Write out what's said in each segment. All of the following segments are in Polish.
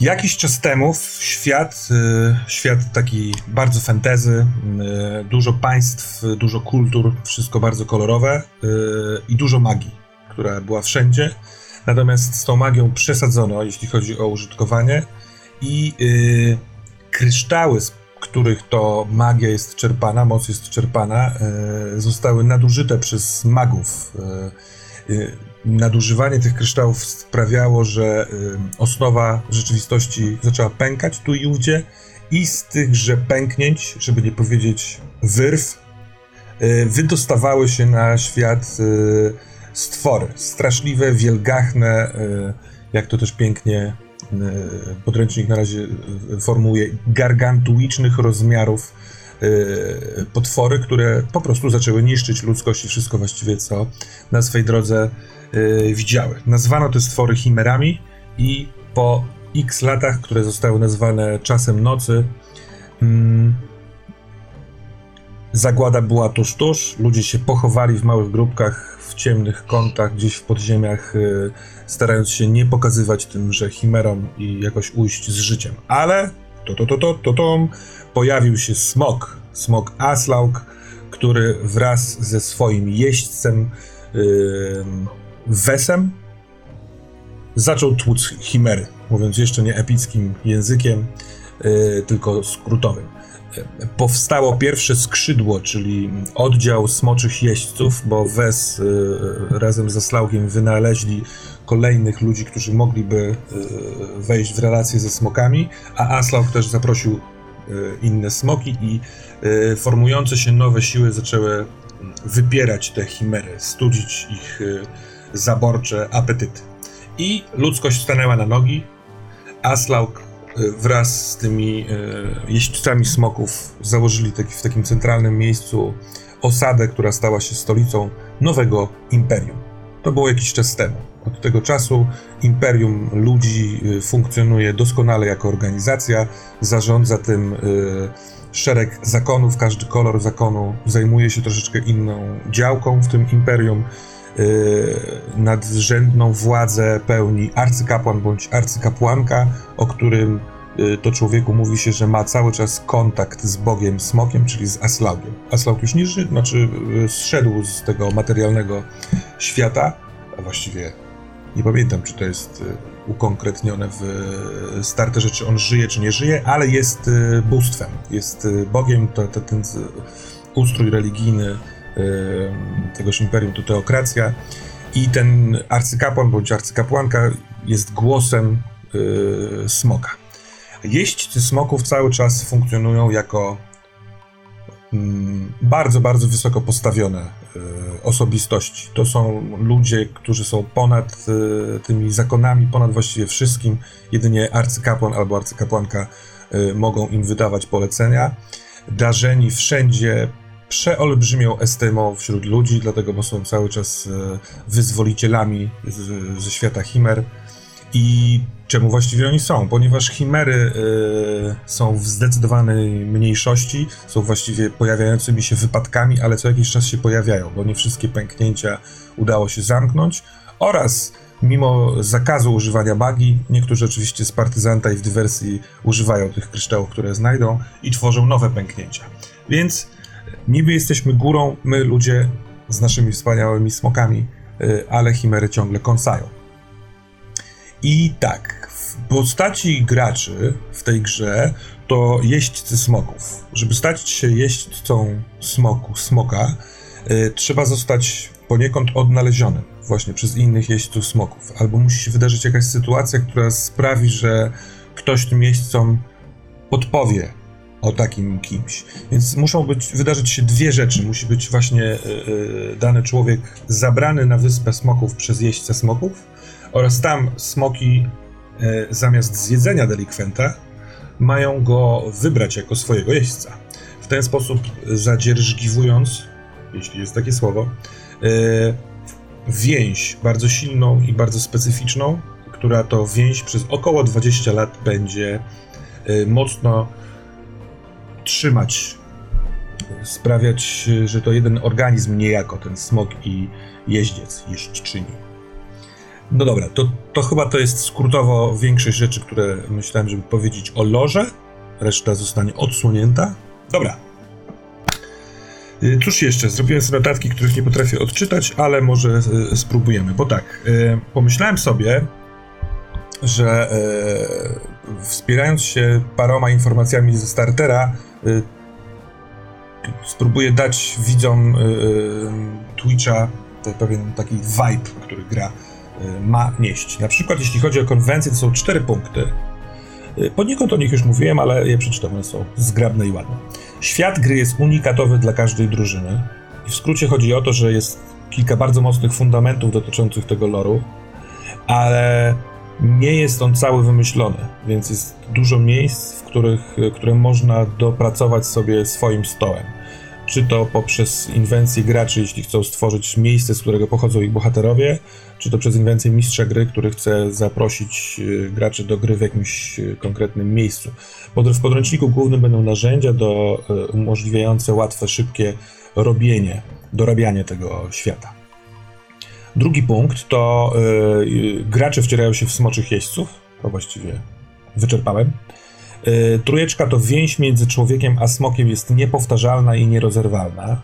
Jakiś czas temu świat, y, świat taki bardzo fantasy, y, dużo państw, dużo kultur, wszystko bardzo kolorowe y, i dużo magii, która była wszędzie. Natomiast z tą magią przesadzono, jeśli chodzi o użytkowanie i kryształy, z których to magia jest czerpana, moc jest czerpana, zostały nadużyte przez magów nadużywanie tych kryształów sprawiało, że osnowa rzeczywistości zaczęła pękać tu i ówdzie i z tychże pęknięć, żeby nie powiedzieć wyrw, y, wydostawały się na świat y, stwory. Straszliwe, wielgachne, y, jak to też pięknie podręcznik na razie formułuje, gargantuicznych rozmiarów potwory, które po prostu zaczęły niszczyć ludzkość i wszystko właściwie, co na swej drodze yy, widziały. Nazwano te stwory chimerami i po x latach, które zostały nazwane czasem nocy, mm, zagłada była tuż tuż, ludzie się pochowali w małych grupkach, w ciemnych kątach, gdzieś w podziemiach, yy, starając się nie pokazywać tym, że chimerom i jakoś ujść z życiem. Ale to to to to to, to pojawił się smok, smok Aslaug, który wraz ze swoim jeźdźcem yy, Wesem zaczął tłuc chimery, mówiąc jeszcze nie epickim językiem, yy, tylko skrótowym. Powstało pierwsze skrzydło, czyli oddział smoczych jeźdźców, bo Wes yy, razem ze Slaugiem wynaleźli kolejnych ludzi, którzy mogliby yy, wejść w relacje ze smokami, a Aslaug też zaprosił y, inne smoki i y, formujące się nowe siły zaczęły wypierać te chimery, studzić ich zaborcze apetyty. I ludzkość stanęła na nogi. Aslaug y, wraz z tymi y, jeźdźcami smoków założyli taki, w takim centralnym miejscu osadę, która stała się stolicą nowego imperium. To było jakiś czas temu. Od tego czasu imperium ludzi y, funkcjonuje doskonale jako organizacja, zarządza tym szereg zakonów, każdy kolor zakonu zajmuje się troszeczkę inną działką w tym imperium. Y, nadrzędną władzę pełni arcykapłan bądź arcykapłanka, o którym y, to człowieku mówi się, że ma cały czas kontakt z Bogiem Smokiem, czyli z Aslaugiem. Aslaug już nie żyje, znaczy y, zszedł z tego materialnego świata, a właściwie nie pamiętam, czy to jest ukonkretnione w starte rzeczy, on żyje czy nie żyje, ale jest bóstwem, jest Bogiem, to, to ten ustrój religijny tegoż imperium to teokracja i ten arcykapłan bądź arcykapłanka jest głosem yy, smoka. Jeźdźcy smoków cały czas funkcjonują jako mm, bardzo, bardzo wysoko postawione y, osobistości. To są ludzie, którzy są ponad y, tymi zakonami, ponad właściwie wszystkim. Jedynie arcykapłan albo arcykapłanka y, mogą im wydawać polecenia. Darzeni wszędzie przeolbrzymią estymą wśród ludzi, dlatego bo są cały czas e, wyzwolicielami ze świata chimer. I czemu właściwie oni są? Ponieważ chimery y, są w zdecydowanej mniejszości, są właściwie pojawiającymi się wypadkami, ale co jakiś czas się pojawiają, bo nie wszystkie pęknięcia udało się zamknąć oraz mimo zakazu używania magii, niektórzy oczywiście z partyzanta i w dywersji używają tych kryształów, które znajdą i tworzą nowe pęknięcia. Więc Niby jesteśmy górą, my ludzie z naszymi wspaniałymi smokami, y, ale chimery ciągle kąsają. I tak, w postaci graczy w tej grze to jeźdźcy smoków. Żeby stać się jeźdźcą smoku, smoka, y, trzeba zostać poniekąd odnalezionym właśnie przez innych jeźdźców smoków. Albo musi się wydarzyć jakaś sytuacja, która sprawi, że ktoś tym jeźdźcom podpowie, o takim kimś. Więc muszą być, wydarzyć się dwie rzeczy. Musi być właśnie yy, dany człowiek zabrany na wyspę smoków przez jeźdźca smoków oraz tam smoki yy, zamiast zjedzenia delikwenta mają go wybrać jako swojego jeźdźca. W ten sposób zadzierżgiwując, jeśli jest takie słowo, więź bardzo silną i bardzo specyficzną, która to więź przez około 20 lat będzie mocno trzymać, sprawiać, że to jeden organizm niejako, ten smok i jeździec, jeźdźczyni. No dobra, to, to chyba to jest skrótowo większość rzeczy, które myślałem, żeby powiedzieć o lorze. Reszta zostanie odsłonięta. Dobra. Y, cóż jeszcze? Zrobiłem sobie notatki, których nie potrafię odczytać, ale może y, spróbujemy. Bo tak, y, pomyślałem sobie, że wspierając się paroma informacjami ze startera, spróbuję dać widzom Twitcha pewien taki vibe, który gra ma nieść. Na przykład jeśli chodzi o konwencję, to są cztery punkty. Poniekąd o nich już mówiłem, ale je przeczytam, one są zgrabne i ładne. Świat gry jest unikatowy dla każdej drużyny. I w skrócie chodzi o to, że jest kilka bardzo mocnych fundamentów dotyczących tego loru, ale nie jest on cały wymyślony, więc jest dużo miejsc, w których, które można dopracować sobie swoim stołem czy to poprzez inwencję graczy, jeśli chcą stworzyć miejsce, z którego pochodzą ich bohaterowie, czy to przez inwencję mistrza gry, który chce zaprosić y, graczy do gry w jakimś y, konkretnym miejscu. W podręczniku głównym będą narzędzia do y, umożliwiające łatwe, szybkie robienie, dorabianie tego świata. Drugi punkt to yy, gracze wcierają się w smoczych jeźdźców, to właściwie wyczerpałem. Y, Trujeczka to więź między człowiekiem a smokiem jest niepowtarzalna i nierozerwalna.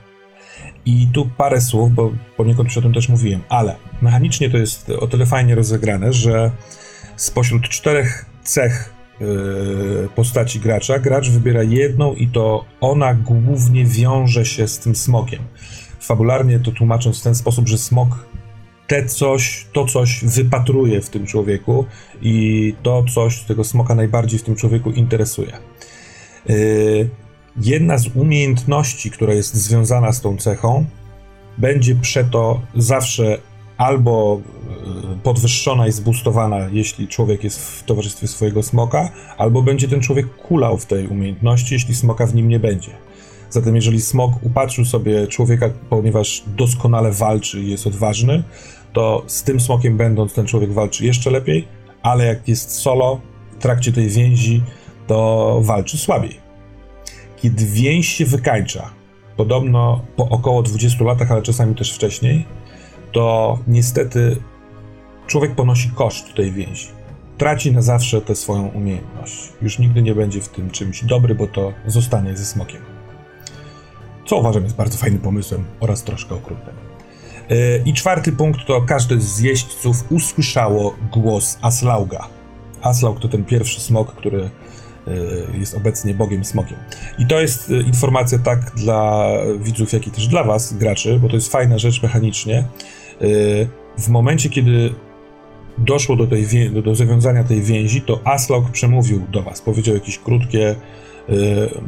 I tu parę słów, bo poniekąd już o tym też mówiłem, ale mechanicznie to jest o tyle fajnie rozegrane, że spośród czterech cech yy, postaci gracza, gracz wybiera jedną i to ona głównie wiąże się z tym smokiem. Fabularnie to tłumacząc w ten sposób, że smok te coś, to coś wypatruje w tym człowieku i to coś tego smoka najbardziej w tym człowieku interesuje. Yy, jedna z umiejętności, która jest związana z tą cechą, będzie przeto zawsze albo yy, podwyższona i zbustowana, jeśli człowiek jest w towarzystwie swojego smoka, albo będzie ten człowiek kulał w tej umiejętności, jeśli smoka w nim nie będzie. Zatem jeżeli smok upatrzył sobie człowieka, ponieważ doskonale walczy i jest odważny, to z tym smokiem będąc ten człowiek walczy jeszcze lepiej, ale jak jest solo w trakcie tej więzi, to walczy słabiej. Kiedy więź się wykańcza, podobno po około 20 latach, ale czasami też wcześniej, to niestety człowiek ponosi koszt tej więzi. Traci na zawsze tę swoją umiejętność. Już nigdy nie będzie w tym czymś dobry, bo to zostanie ze smokiem. Co uważam jest bardzo fajnym pomysłem oraz troszkę okrutnym. I czwarty punkt to każdy z jeźdźców usłyszało głos Aslauga. Aslaug to ten pierwszy smok, który e, jest obecnie bogiem smokiem. I to jest e, informacja tak dla widzów, jak i też dla was, graczy, bo to jest fajna rzecz mechanicznie. E, w momencie, kiedy doszło do, tej, do zawiązania tej więzi, to Aslaug przemówił do was, powiedział jakieś krótkie,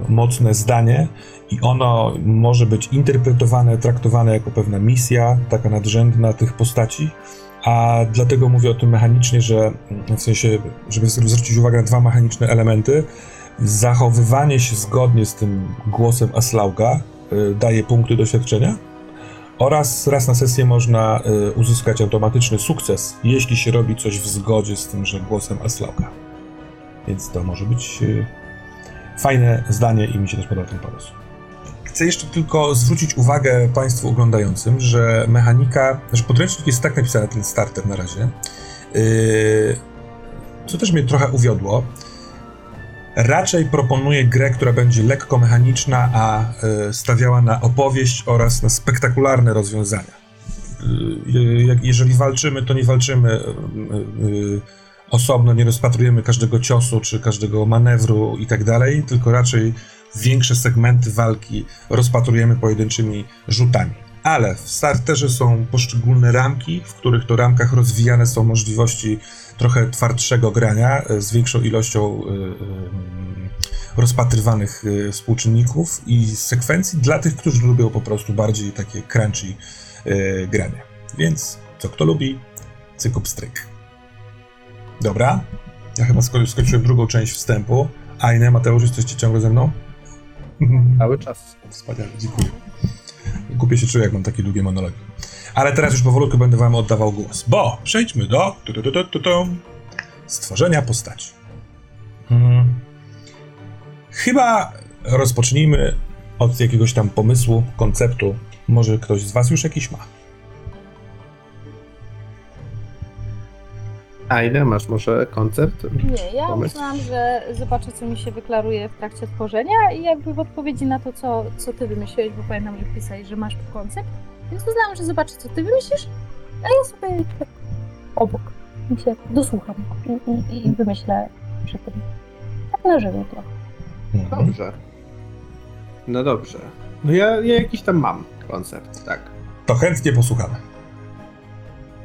mocne zdanie i ono może być interpretowane, traktowane jako pewna misja, taka nadrzędna tych postaci. A dlatego mówię o tym mechanicznie, że w sensie, żeby zwrócić uwagę na dwa mechaniczne elementy. Zachowywanie się zgodnie z tym głosem Aslauga y, daje punkty doświadczenia oraz raz na sesję można y, uzyskać automatyczny sukces, jeśli się robi coś w zgodzie z tymże głosem Aslauga. Więc to może być y, fajne zdanie i mi się też podoba ten pomysł. Chcę jeszcze tylko zwrócić uwagę Państwu oglądającym, że mechanika, że podręcznik jest tak napisany, ten starter na razie, yy, co też mnie trochę uwiodło. Raczej proponuję grę, która będzie lekko mechaniczna, a yy, stawiała na opowieść oraz na spektakularne rozwiązania. Yy, jeżeli walczymy, to nie walczymy osobno, nie rozpatrujemy każdego ciosu czy każdego manewru i tak dalej, tylko raczej większe segmenty walki rozpatrujemy pojedynczymi rzutami. Ale w starterze są poszczególne ramki, w których to ramkach rozwijane są możliwości trochę twardszego grania e, z większą ilością e, e, rozpatrywanych współczynników i sekwencji dla tych, którzy lubią po prostu bardziej takie crunchy granie. Więc co kto lubi, cykup stryk. Dobra, ja chyba skończyłem drugą część wstępu. Ajne, Mateusz, jesteście ciągle ze mną? Cały czas. Wspaniale, dziękuję. Kupię się czuję, jak mam takie długie monologi. Ale teraz już powolutku będę wam oddawał głos, bo przejdźmy do tu, tu, tu, tu, stworzenia postaci. Hmm. Chyba rozpocznijmy od jakiegoś tam pomysłu, konceptu. Może ktoś z was już jakiś ma. A ile masz może koncept? Nie, ja Pomysł. uznałam, że zobaczę, co mi się wyklaruje w trakcie tworzenia i jakby w odpowiedzi na to, co, co ty wymyśliłeś, bo pamiętam, że pisałeś, że masz koncept, więc uznałam, że zobaczę, co ty wymyślisz, a ja sobie tak obok i się dosłucham i, i, i wymyślę przy tym. Tak na żywo trochę. Mhm. Dobrze. No dobrze. No ja, ja jakiś tam mam koncept, tak. To chętnie posłuchamy.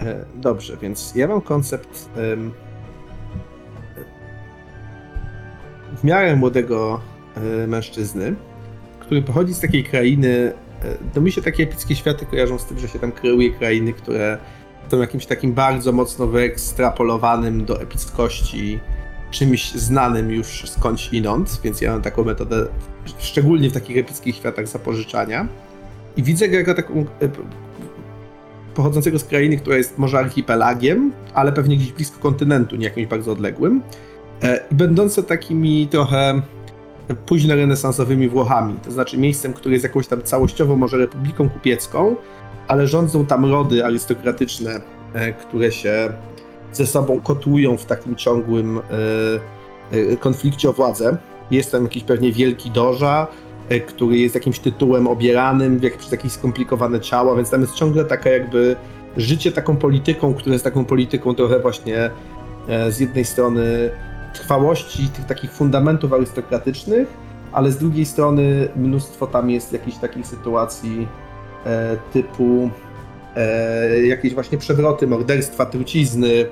E, Dobrze, więc ja mam koncept w miarę młodego e, mężczyzny, który pochodzi z takiej krainy. e, No mi się takie epickie światy kojarzą z tym, że się tam kreuje krainy, które są jakimś takim bardzo mocno wyekstrapolowanym do epickości czymś znanym już skądś inąd, więc ja mam taką metodę, szczególnie w takich epickich światach zapożyczania. I widzę go jako taką e, pochodzącego z krainy, która jest może archipelagiem, ale pewnie gdzieś blisko kontynentu, nie jakimś bardzo odległym. E, I będące takimi trochę późnorenesansowymi Włochami, to znaczy miejscem, które jest jakąś tam całościowo może republiką kupiecką, ale rządzą tam rody arystokratyczne, e, które się ze sobą kotłują w takim ciągłym e, konflikcie o władzę. Jest tam jakiś pewnie wielki doża, który jest jakimś tytułem obieranym jak, przez jakieś skomplikowane ciała, więc tam jest ciągle taka jakby życie taką polityką, która jest taką polityką trochę właśnie e, z jednej strony trwałości tych takich fundamentów arystokratycznych, ale z drugiej strony mnóstwo tam jest jakichś takich sytuacji e, typu e, jakieś właśnie przewroty, morderstwa, trucizny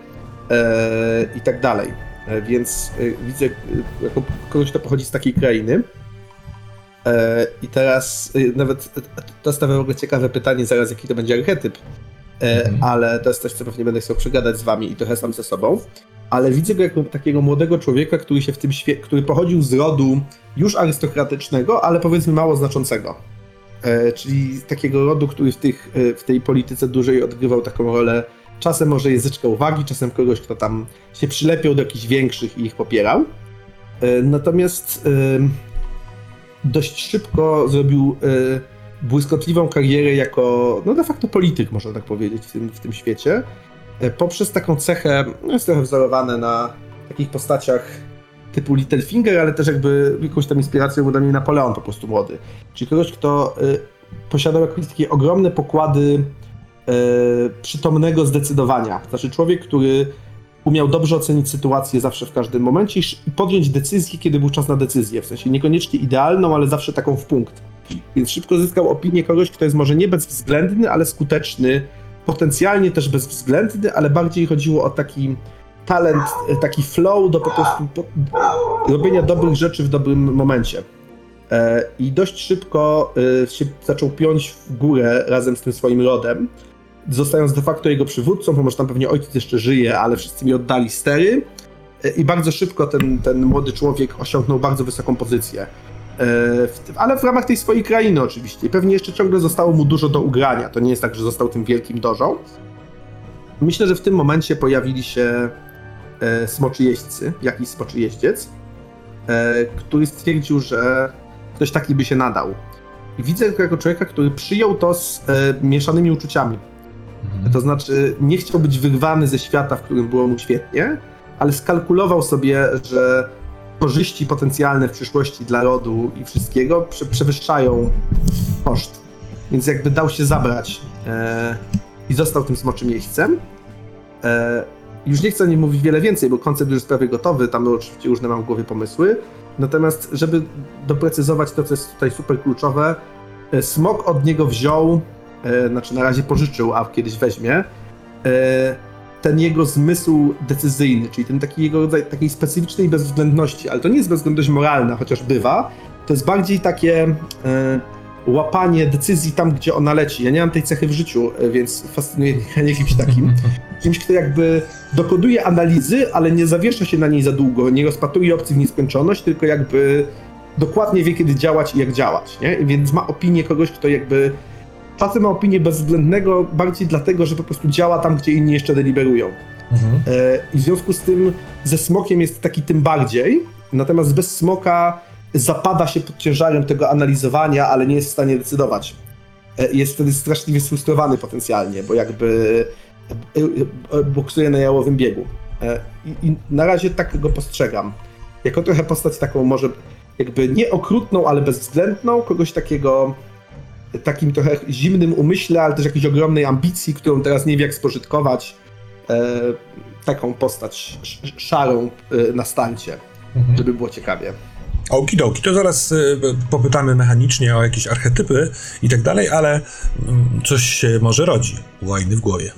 e, i tak dalej. E, więc e, widzę e, jako kogoś, kto pochodzi z takiej krainy. E, I teraz e, nawet to stawia w ogóle ciekawe pytanie zaraz, jaki to będzie archetyp. E, Mhm. ale to jest coś, co pewnie będę chciał przegadać z wami i trochę sam ze sobą. Ale widzę go jako takiego młodego człowieka, który się w tym który pochodził z rodu już arystokratycznego, ale powiedzmy mało znaczącego. E, czyli takiego rodu, który w, tych, w tej polityce dużej odgrywał taką rolę czasem może języczka uwagi, czasem kogoś, kto tam się przylepiał do jakichś większych i ich popierał. Natomiast dość szybko zrobił e, błyskotliwą karierę jako, no de facto polityk, można tak powiedzieć, w tym, w tym świecie. E, Poprzez taką cechę, no jest trochę wzorowane na takich postaciach typu Littlefinger, ale też jakby jakąś tam inspiracją był dla mnie Napoleon po prostu młody. Czyli kogoś, kto y, posiadał jakieś takie ogromne pokłady przytomnego zdecydowania. Znaczy człowiek, który umiał dobrze ocenić sytuację zawsze w każdym momencie i podjąć decyzję, kiedy był czas na decyzję. W sensie niekoniecznie idealną, ale zawsze taką w punkt. Więc szybko zyskał opinię kogoś, kto jest może nie bezwzględny, ale skuteczny, potencjalnie też bezwzględny, ale bardziej chodziło o taki talent, e, taki flow do po prostu robienia dobrych rzeczy w dobrym momencie. E, I dość szybko e, się zaczął piąć w górę razem z tym swoim rodem, zostając de facto jego przywódcą, bo może tam pewnie ojciec jeszcze żyje, ale wszyscy mi oddali stery. E, I bardzo szybko ten, ten młody człowiek osiągnął bardzo wysoką pozycję. E, ale w ramach tej swojej krainy oczywiście. Pewnie jeszcze ciągle zostało mu dużo do ugrania. To nie jest tak, że został tym wielkim dożą. Myślę, że w tym momencie pojawili się e, smoczy jeźdźcy, jakiś smoczy jeździec, e, który stwierdził, że ktoś taki by się nadał. I widzę go jako człowieka, który przyjął to z mieszanymi uczuciami. To znaczy, nie chciał być wyrwany ze świata, w którym było mu świetnie, ale skalkulował sobie, że korzyści potencjalne w przyszłości dla rodu i wszystkiego prze, przewyższają koszt. Więc jakby dał się zabrać e, i został tym smoczym jeźdźcem. E, już nie chcę nie mówić wiele więcej, bo koncept już jest prawie gotowy, tam oczywiście różne mam w głowie pomysły. Natomiast, żeby doprecyzować to, co jest tutaj super kluczowe, e, smok od niego wziął, e, znaczy na razie pożyczył, a kiedyś weźmie, e, ten jego zmysł decyzyjny, czyli ten taki jego rodzaj takiej specyficznej bezwzględności, ale to nie jest bezwzględność moralna, chociaż bywa, to jest bardziej takie e, łapanie decyzji tam, gdzie ona leci. Ja nie mam tej cechy w życiu, e, więc fascynuje mnie kimś takim. Kimś, kto jakby dokonuje analizy, ale nie zawiesza się na niej za długo, nie rozpatruje opcji w nieskończoność, tylko jakby dokładnie wie, kiedy działać i jak działać, nie? Więc ma opinię kogoś, kto jakby czasem ma opinię bezwzględnego bardziej dlatego, że po prostu działa tam, gdzie inni jeszcze deliberują. Mhm. E, I w związku z tym ze smokiem jest taki tym bardziej, natomiast bez smoka zapada się pod ciężarem tego analizowania, ale nie jest w stanie decydować. E, Jest wtedy straszliwie sfrustrowany potencjalnie, bo jakby e, e, boksuje na jałowym biegu. I, I na razie tak go postrzegam. Jako trochę postać taką może jakby nie okrutną, ale bezwzględną, kogoś takiego takim trochę zimnym umyśle, ale też jakiejś ogromnej ambicji, którą teraz nie wie jak spożytkować. E, taką postać sz- szarą e, na starcie, Mhm. żeby było ciekawie. Okidoki, to zaraz y, popytamy mechanicznie o jakieś archetypy i tak dalej, ale mm, coś się może rodzi. Łajny w głowie.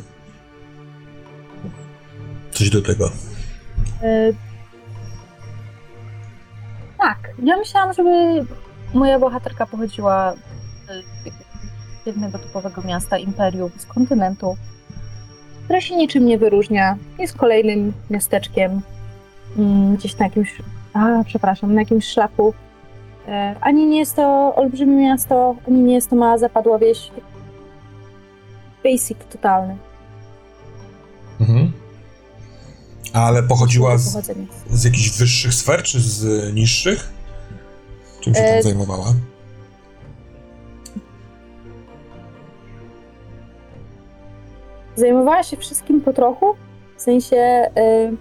Coś do tego. E, Tak, ja myślałam, żeby moja bohaterka pochodziła jednego typowego miasta, imperium, z kontynentu, które się niczym nie wyróżnia. Jest kolejnym miasteczkiem, mm, gdzieś na jakimś, a przepraszam, na jakimś szlaku. E, Ani nie jest to olbrzymie miasto, ani nie jest to mała zapadła wieś. Basic totalny. Mhm. Ale pochodziła z, z jakichś wyższych sfer, czy z niższych? Czym się tam E, zajmowała? Zajmowała się wszystkim po trochu, w sensie y,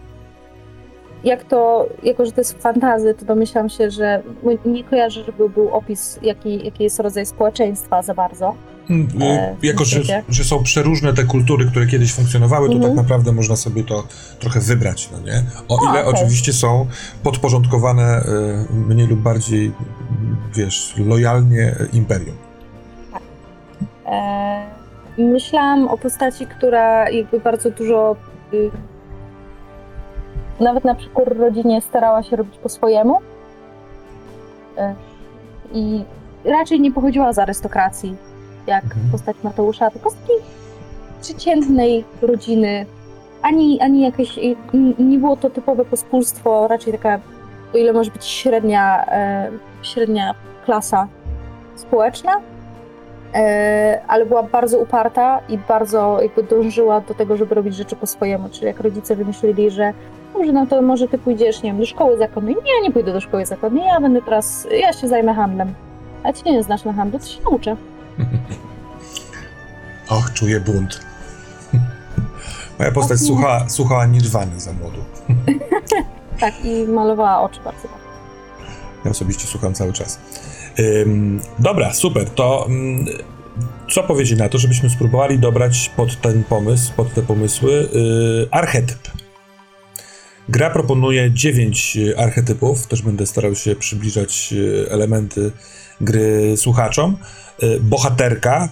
jak to, jako że to jest fantazy, to domyślam się, że nie kojarzę, żeby był opis, jaki, jaki jest rodzaj społeczeństwa za bardzo. Mm, y, e, jako, że, że są przeróżne te kultury, które kiedyś funkcjonowały, to Mhm. tak naprawdę można sobie to trochę wybrać, no nie? O A, ile okej. oczywiście są podporządkowane y, mniej lub bardziej, wiesz, lojalnie imperium. E, myślałam o postaci, która jakby bardzo dużo y, nawet na przykład rodzinie starała się robić po swojemu e, i raczej nie pochodziła z arystokracji, jak Mhm. postać Mateusza, tylko z takiej przeciętnej rodziny. Ani, ani jakieś, nie było to typowe pospólstwo, raczej taka, o ile może być średnia, e, średnia klasa społeczna, ale była bardzo uparta i bardzo jakby dążyła do tego, żeby robić rzeczy po swojemu. Czyli jak rodzice wymyślili, że dobrze, no to może ty pójdziesz, nie wiem, do szkoły zakonnej. Nie, nie pójdę do szkoły zakonnej, ja będę teraz, ja się zajmę handlem. A ty nie znasz na handlu, to się nauczę. Och, czuję bunt. Moja postać nie. słucha, słuchała Nirwany za młodu. Tak, i malowała oczy bardzo. Ja osobiście słucham cały czas. Ym, dobra, super. To ym, co powiedzieć na to, żebyśmy spróbowali dobrać pod ten pomysł, pod te pomysły yy, archetyp. Gra proponuje 9 archetypów, też będę starał się przybliżać y, elementy gry słuchaczom. Y, bohaterka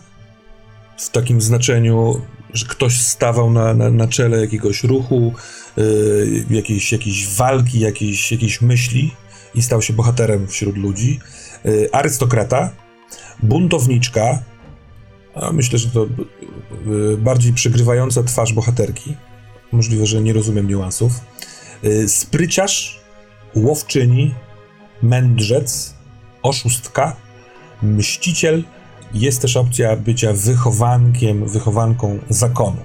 w takim znaczeniu, że ktoś stawał na, na, na czele jakiegoś ruchu, y, jakiejś, jakiejś walki, jakiejś, jakiejś myśli i stał się bohaterem wśród ludzi. Y, arystokrata, buntowniczka, myślę, że to y, bardziej przygrywająca twarz bohaterki. Możliwe, że nie rozumiem niuansów. Y, spryciarz, łowczyni, mędrzec, oszustka, mściciel. Jest też opcja bycia wychowankiem, wychowanką zakonu.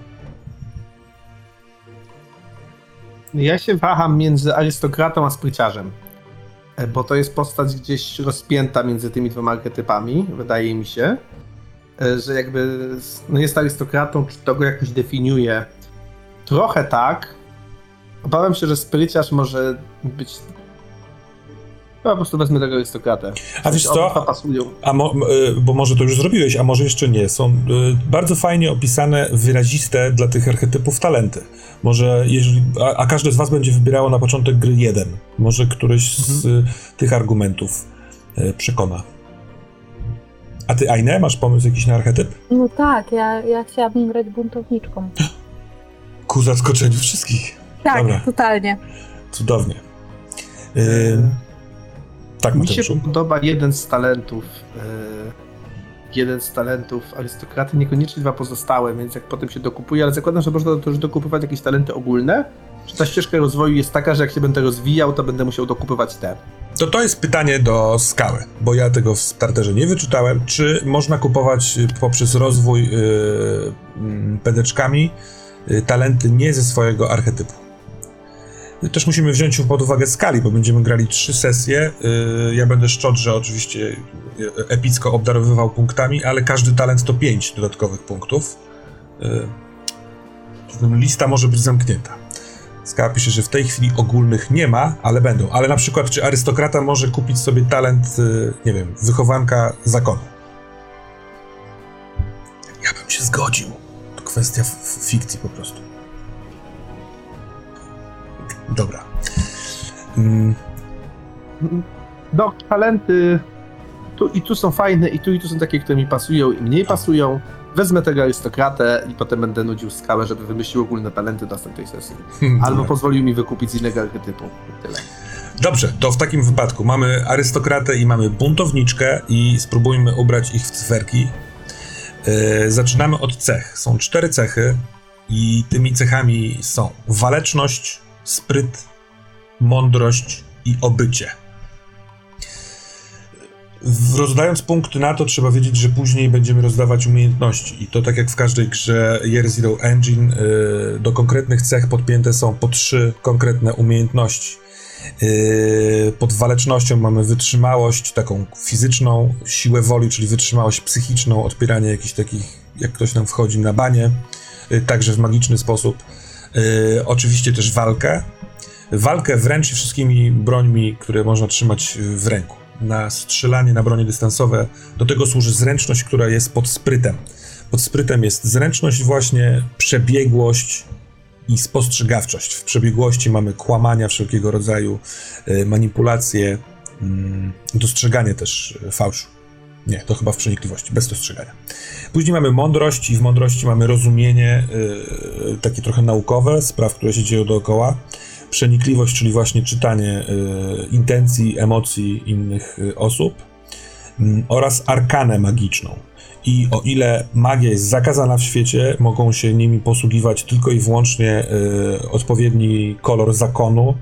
Ja się waham między arystokratą a spryciarzem. E, Bo to jest postać gdzieś rozpięta między tymi dwoma archetypami, wydaje mi się. E, Że jakby no jest arystokratą, czy to go jakoś definiuje. Trochę tak. Obawiam się, że spryciarz może być. Chyba po prostu wezmę tego arystokratę. A wiesz co? Pasują. A mo, y, bo może to już zrobiłeś, a może jeszcze nie. Są y, bardzo fajnie opisane, wyraziste dla tych archetypów talenty. Może jeżeli, a, a każde z was będzie wybierało na początek gry jeden. Może któryś z y, tych argumentów przekona. A ty, Aine, masz pomysł jakiś na archetyp? No tak, ja, ja chciałabym grać buntowniczką. Ku zaskoczeniu wszystkich. Tak, Dobra. totalnie. Cudownie. Y, tak, Mi się podoba jeden z talentów. e, jeden z talentów arystokraty, niekoniecznie dwa pozostałe, więc jak potem się dokupuje, ale zakładam, że można też dokupywać jakieś talenty ogólne. Czy ta ścieżka rozwoju jest taka, że jak się będę rozwijał, to będę musiał dokupywać te? To to jest pytanie do skały, bo ja tego w starterze nie wyczytałem. Czy można kupować y, poprzez rozwój yy, pedeczkami y, talenty nie ze swojego archetypu? Też musimy wziąć pod uwagę skali, bo będziemy grali trzy sesje. Y, Ja będę szczodrze oczywiście epicko obdarowywał punktami, ale każdy talent to pięć dodatkowych punktów. Y, Zatem lista może być zamknięta. Ska pisze, że w tej chwili ogólnych nie ma, ale będą. Ale na przykład, czy arystokrata może kupić sobie talent, y, nie wiem, wychowanka zakonu? Ja bym się zgodził. To kwestia fikcji po prostu. Dobra. Mm, No, talenty tu i tu są fajne, i tu i tu są takie, które mi pasują i mniej pasują. Wezmę tego arystokratę i potem będę nudził skałę, żeby wymyślił ogólne talenty do następnej sesji. Albo pozwolił mi wykupić z innego archetypu. Tyle. Dobrze, to w takim wypadku mamy arystokratę i mamy buntowniczkę i spróbujmy ubrać ich w cyferki. Yy, zaczynamy od cech. Są cztery cechy i tymi cechami są waleczność, spryt, mądrość i obycie. Rozdając punkty na to, trzeba wiedzieć, że później będziemy rozdawać umiejętności. I to tak jak w każdej grze Year Zero Engine, yy, do konkretnych cech podpięte są po trzy konkretne umiejętności. Yy, Pod walecznością mamy wytrzymałość taką fizyczną, siłę woli, czyli wytrzymałość psychiczną, odpieranie jakichś takich, jak ktoś nam wchodzi na banie, yy, także w magiczny sposób. Yy, Oczywiście też walkę. Walkę wręcz wszystkimi brońmi, które można trzymać w ręku. Na strzelanie na bronie dystansowe do tego służy zręczność, która jest pod sprytem. Pod sprytem jest zręczność właśnie, przebiegłość, i spostrzegawczość. W przebiegłości mamy kłamania wszelkiego rodzaju, y, manipulacje, mm, dostrzeganie też y, fałszu. Nie, to chyba w przenikliwości, bez dostrzegania. Później mamy mądrość i w mądrości mamy rozumienie y, takie trochę naukowe spraw, które się dzieją dookoła. Przenikliwość, czyli właśnie czytanie y, intencji, emocji innych y, osób mm, oraz arkanę magiczną. I o ile magia jest zakazana w świecie, mogą się nimi posługiwać tylko i wyłącznie y, odpowiedni kolor zakonu.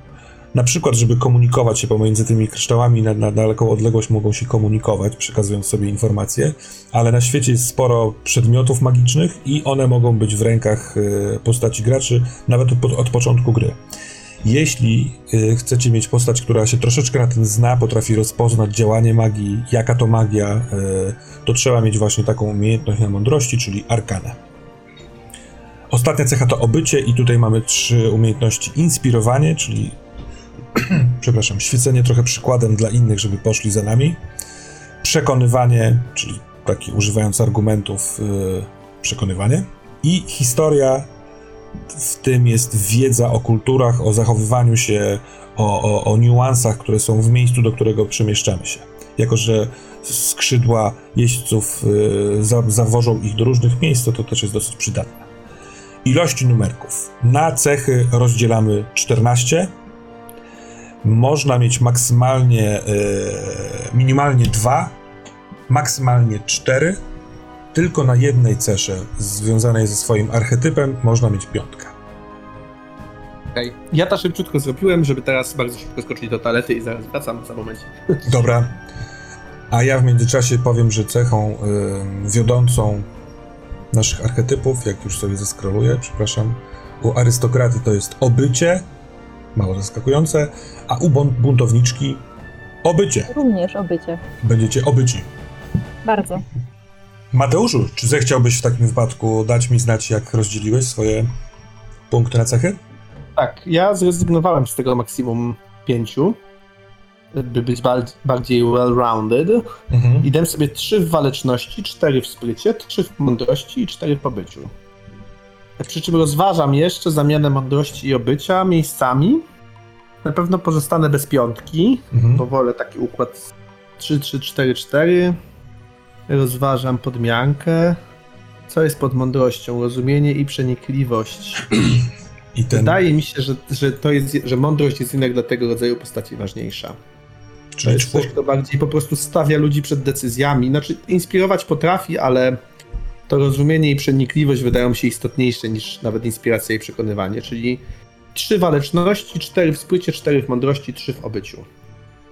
Na przykład, żeby komunikować się pomiędzy tymi kryształami na, na daleką odległość, mogą się komunikować, przekazując sobie informacje, ale na świecie jest sporo przedmiotów magicznych i one mogą być w rękach y, postaci graczy nawet od, od początku gry. Jeśli y, chcecie mieć postać, która się troszeczkę na tym zna, potrafi rozpoznać działanie magii, jaka to magia, y, to trzeba mieć właśnie taką umiejętność na mądrości, czyli arkanę. Ostatnia cecha to obycie i tutaj mamy trzy umiejętności. Inspirowanie, czyli przepraszam, świecenie trochę przykładem dla innych, żeby poszli za nami. Przekonywanie, czyli taki używając argumentów yy, przekonywanie. I historia, w tym jest wiedza o kulturach, o zachowywaniu się, o, o, o niuansach, które są w miejscu, do którego przemieszczamy się. Jako, że skrzydła jeźdźców y, za, zawożą ich do różnych miejsc, to to też jest dosyć przydatne. Ilości numerków. Na cechy rozdzielamy 14. Można mieć maksymalnie, y, minimalnie 2, maksymalnie 4. Tylko na jednej cesze związanej ze swoim archetypem można mieć piątkę. Okej. Ja to szybciutko zrobiłem, żeby teraz bardzo szybko skoczyć do toalety i zaraz wracam za moment. Dobra. A ja w międzyczasie powiem, że cechą y, wiodącą naszych archetypów, jak już sobie zeskroluję, przepraszam, u arystokraty to jest obycie, mało zaskakujące, a u bun- buntowniczki obycie. Również obycie. Będziecie obyci. Bardzo. Mateuszu, czy zechciałbyś w takim wypadku dać mi znać, jak rozdzieliłeś swoje punkty na cechy? Tak, ja zrezygnowałem z tego maksimum pięciu, by być bardziej well-rounded. Mhm. I dałem sobie trzy w waleczności, cztery w sprycie, trzy w mądrości i cztery w obyciu. Przy czym rozważam jeszcze zamianę mądrości i obycia miejscami. Na pewno pozostanę bez piątki, Mhm. bo wolę taki układ 3, 3, 4, 4. Rozważam podmiankę. Co jest pod mądrością? Rozumienie i przenikliwość. I ten, Wydaje mi się, że, że to jest, że mądrość jest jednak dla tego rodzaju postaci ważniejsza. To czyli jest coś, kto bardziej po prostu stawia ludzi przed decyzjami. Znaczy, inspirować potrafi, ale to rozumienie i przenikliwość wydają mi się istotniejsze niż nawet inspiracja i przekonywanie. Czyli trzy waleczności, cztery w sprycie, cztery w mądrości, trzy w obyciu.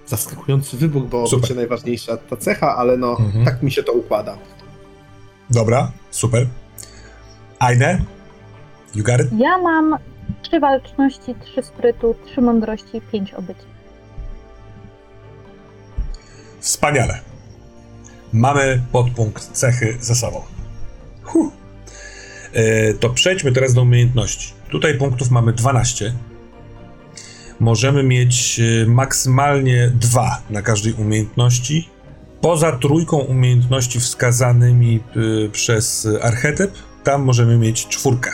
Zaskakujący wybór, bo Super. obycie najważniejsza ta cecha, ale no, Mhm. tak mi się to układa. Dobra, super. Aine? You got it? Ja mam trzy waleczności, trzy sprytu, trzy mądrości, pięć obycia. Wspaniale. Mamy podpunkt cechy za sobą. Huh. E, to przejdźmy teraz do umiejętności. Tutaj punktów mamy 12. możemy mieć y, maksymalnie dwa na każdej umiejętności. Poza trójką umiejętności wskazanymi y, przez archetyp, tam możemy mieć czwórkę.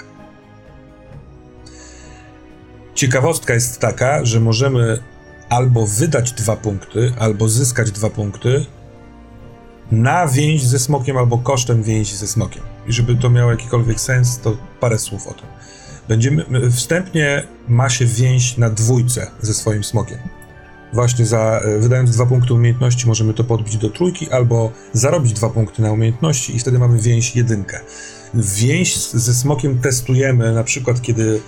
Ciekawostka jest taka, że możemy albo wydać dwa punkty, albo zyskać dwa punkty na więź ze smokiem, albo kosztem więzi ze smokiem. I żeby to miało jakikolwiek sens, to parę słów o tym. Będziemy, wstępnie ma się więź na dwójce ze swoim smokiem. Właśnie za, e, wydając dwa punkty umiejętności możemy to podbić do trójki, albo zarobić dwa punkty na umiejętności i wtedy mamy więź jedynkę. Więź ze smokiem testujemy na przykład, kiedy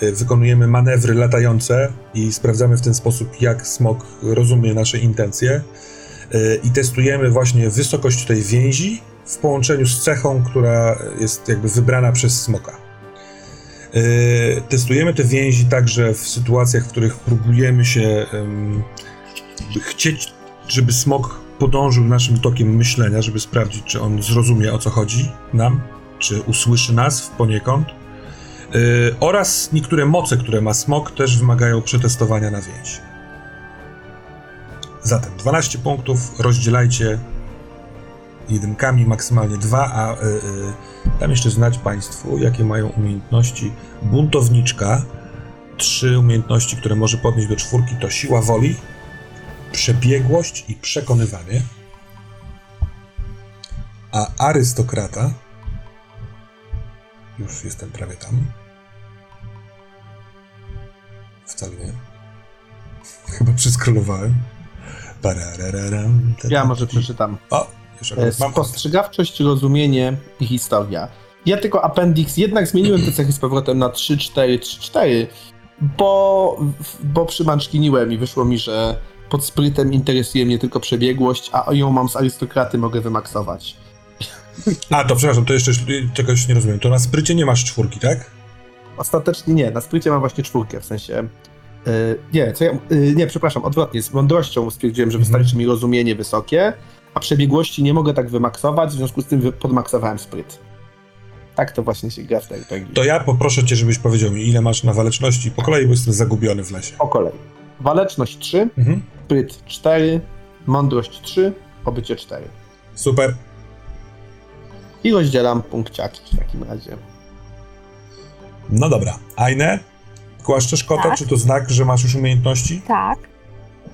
e, wykonujemy manewry latające i sprawdzamy w ten sposób, jak smok rozumie nasze intencje. E, I testujemy właśnie wysokość tej więzi w połączeniu z cechą, która jest jakby wybrana przez smoka. E, Testujemy te więzi także w sytuacjach, w których próbujemy się chcieć, żeby smok podążył naszym tokiem myślenia, żeby sprawdzić, czy on zrozumie o co chodzi nam, czy usłyszy nas poniekąd. E, oraz niektóre moce, które ma smok, też wymagają przetestowania na więź. Zatem 12 punktów rozdzielajcie jedynkami, maksymalnie dwa, a y, y, tam jeszcze znać Państwu, jakie mają umiejętności. Buntowniczka, trzy umiejętności, które może podnieść do czwórki, to siła woli, przebiegłość i przekonywanie. A arystokrata, już jestem prawie tam. Wcale nie. Chyba przeskrolowałem. Ja może przeczytam. O, E, Spostrzegawczość, rozumienie i historia. Ja tylko appendix, jednak zmieniłem te cechy z powrotem na 3, 4, 3, 4, bo, bo przymaczkiniłem i wyszło mi, że pod sprytem interesuje mnie tylko przebiegłość, a ją mam z arystokraty, mogę wymaksować. A, to przepraszam, to jeszcze czegoś nie rozumiem. To na sprycie nie masz czwórki, tak? Ostatecznie nie, na sprycie mam właśnie czwórkę, w sensie... y, nie, co ja, y, nie, przepraszam, odwrotnie, z mądrością stwierdziłem, że Mhm. wystarczy mi rozumienie wysokie, a przebiegłości nie mogę tak wymaksować, w związku z tym podmaksowałem spryt. Tak to właśnie się gra w te RPG. To ja poproszę cię, żebyś powiedział mi, ile masz na waleczności po kolei, bo jestem zagubiony w lesie. Po kolei. Waleczność 3, Mhm. spryt 4, mądrość 3, obycie 4. Super. I rozdzielam punkciaki w takim razie. No dobra. Ajne? Kłaszczesz kota, Tak. czy to znak, że masz już umiejętności? Tak,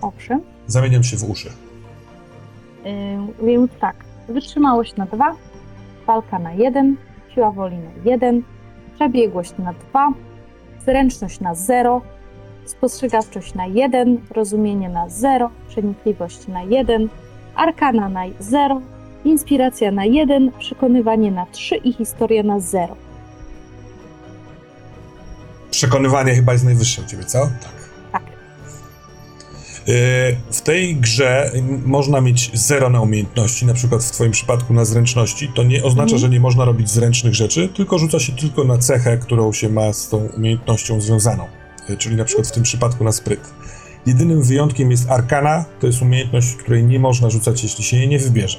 owszem. Zamieniam się w uszy. Yy, więc tak, wytrzymałość na 2, walka na 1, siła woli na 1, przebiegłość na 2, zręczność na 0, spostrzegawczość na 1, rozumienie na 0, przenikliwość na 1, arkana na 0, inspiracja na 1, przekonywanie na 3 i historia na 0. Przekonywanie chyba jest najwyższe u ciebie, co? Tak. Yy, W tej grze można mieć zero na umiejętności, na przykład w twoim przypadku na zręczności. To nie oznacza, Mhm. że nie można robić zręcznych rzeczy, tylko rzuca się tylko na cechę, którą się ma z tą umiejętnością związaną. Yy, Czyli na przykład w tym przypadku na spryt. Jedynym wyjątkiem jest arkana, to jest umiejętność, której nie można rzucać, jeśli się jej nie wybierze.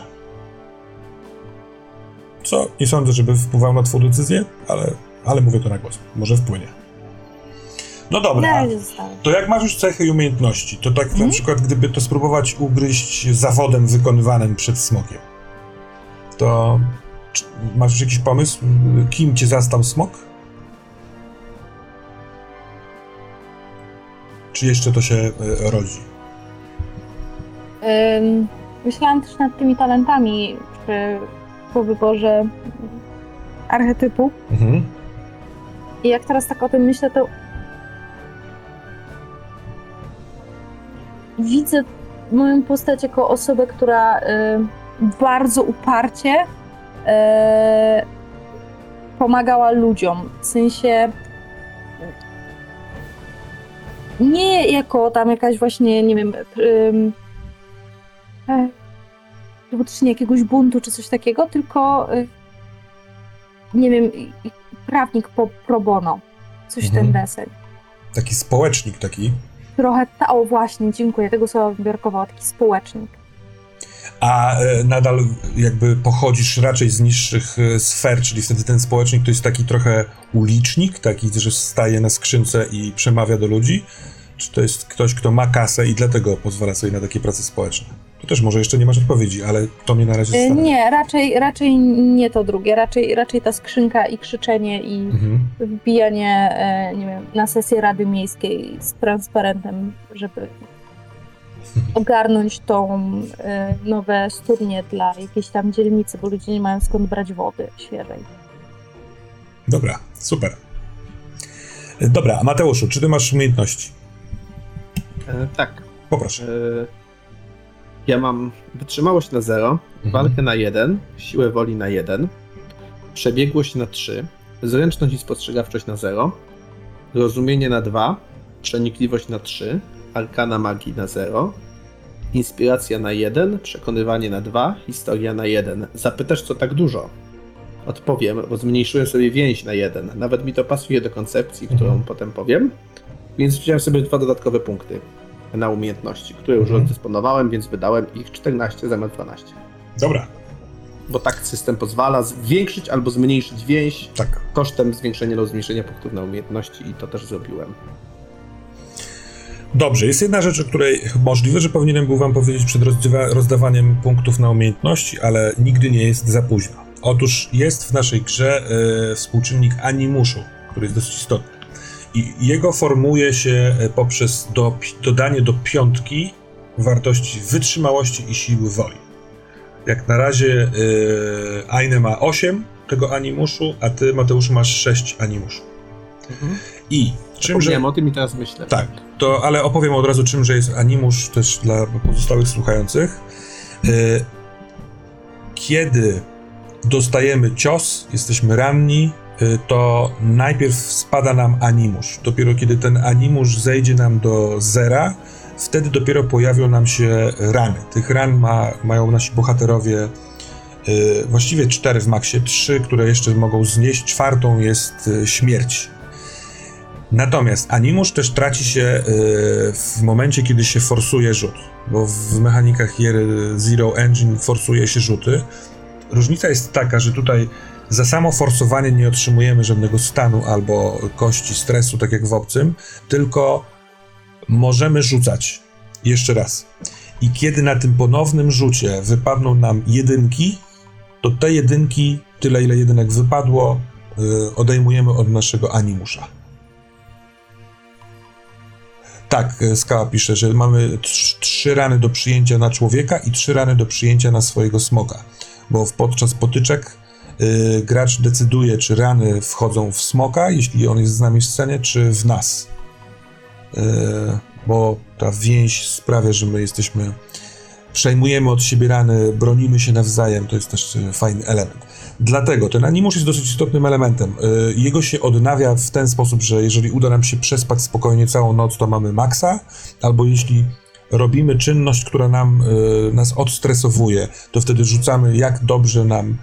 Co nie sądzę, żeby wpływało na twoją decyzję, ale, ale mówię to na głos. Może wpłynie. No dobra. To jak masz już cechy i umiejętności, to tak na Mhm. przykład gdyby to spróbować ugryźć zawodem wykonywanym przed smokiem, to masz już jakiś pomysł, kim cię zastał smok? Czy jeszcze to się e, rodzi? Myślałam też nad tymi talentami przy, po wyborze archetypu. Mhm. I jak teraz tak o tym myślę, to widzę moją postać jako osobę, która y, bardzo uparcie y, pomagała ludziom. W sensie nie jako tam jakaś właśnie, nie wiem, ym, e, dowódczyni jakiegoś buntu czy coś takiego, tylko y, nie wiem, prawnik po, pro bono. Coś Mhm. ten deseń. Taki społecznik taki. Trochę, ta, o właśnie, dziękuję, tego słowa wybiorkowało, taki społecznik. A e, nadal jakby pochodzisz raczej z niższych e, sfer, czyli wtedy ten społecznik to jest taki trochę ulicznik, taki, że staje na skrzynce i przemawia do ludzi? Czy to jest ktoś, kto ma kasę i dlatego pozwala sobie na takie prace społeczne? Też może jeszcze nie masz odpowiedzi, ale to mnie na razie E, zastanawia. Nie, raczej, raczej nie to drugie. Raczej, raczej ta skrzynka i krzyczenie i Mhm. wbijanie, e, nie wiem, na sesję Rady Miejskiej z transparentem, żeby ogarnąć tą e, nowe studnie dla jakiejś tam dzielnicy, bo ludzie nie mają skąd brać wody świeżej. Dobra, super. Dobra, a Mateuszu, czy ty masz umiejętności? E, tak. Poproszę. E, ja mam wytrzymałość na 0, Mhm. walkę na 1, siłę woli na 1, przebiegłość na 3, zręczność i spostrzegawczość na 0, rozumienie na 2, przenikliwość na 3, arkana magii na 0, inspiracja na 1, przekonywanie na 2, historia na 1. Zapytasz, co tak dużo? Odpowiem, bo zmniejszyłem sobie więź na 1. Nawet mi to pasuje do koncepcji, którą Mhm. potem powiem. Więc wziąłem sobie dwa dodatkowe punkty na umiejętności, które już Mhm. rozdysponowałem, więc wydałem ich 14 zamiast 12. Dobra, Bo tak system pozwala zwiększyć albo zmniejszyć więź tak. kosztem zwiększenia lub zmniejszenia punktów na umiejętności i to też zrobiłem. Dobrze, jest jedna rzecz, o której możliwe, że powinienem był wam powiedzieć przed rozdawaniem punktów na umiejętności, ale nigdy nie jest za późno. Otóż jest w naszej grze e, współczynnik animuszu, który jest dosyć istotny. I jego formuje się e, poprzez do, dodanie do piątki wartości wytrzymałości i siły woli. Jak na razie e, Aine ma 8 tego animuszu, a ty, Mateuszu, masz 6 animuszu. I czymże... O tym i teraz myślę. Tak, to, ale opowiem od razu, czymże jest animusz też dla pozostałych słuchających. Y, Kiedy dostajemy cios, jesteśmy ranni, to najpierw spada nam animusz. Dopiero kiedy ten animusz zejdzie nam do zera, wtedy dopiero pojawią nam się rany. Tych ran ma, mają nasi bohaterowie y, właściwie cztery w maksie, trzy, które jeszcze mogą znieść, czwartą jest y, śmierć. Natomiast animusz też traci się y, w momencie, kiedy się forsuje rzut, bo w mechanikach Zero Engine forsuje się rzuty. Różnica jest taka, że tutaj za samo forsowanie nie otrzymujemy żadnego stanu albo kości stresu, tak jak w obcym, tylko możemy rzucać. Jeszcze raz. I kiedy na tym ponownym rzucie wypadną nam jedynki, to te jedynki, tyle ile jedynek wypadło, y, odejmujemy od naszego animusza. Tak, e, Skała pisze, że mamy trz- trzy rany do przyjęcia na człowieka i trzy rany do przyjęcia na swojego smoka. Bo podczas potyczek y, gracz decyduje, czy rany wchodzą w smoka, jeśli on jest z nami w scenie, czy w nas. Y, bo ta więź sprawia, że my jesteśmy. Przejmujemy od siebie rany, bronimy się nawzajem, to jest też y, fajny element. Dlatego ten animusz jest dosyć istotnym elementem. Jego się odnawia w ten sposób, że jeżeli uda nam się przespać spokojnie całą noc, to mamy maksa, albo jeśli robimy czynność, która nam, nas odstresowuje, to wtedy rzucamy, jak dobrze nam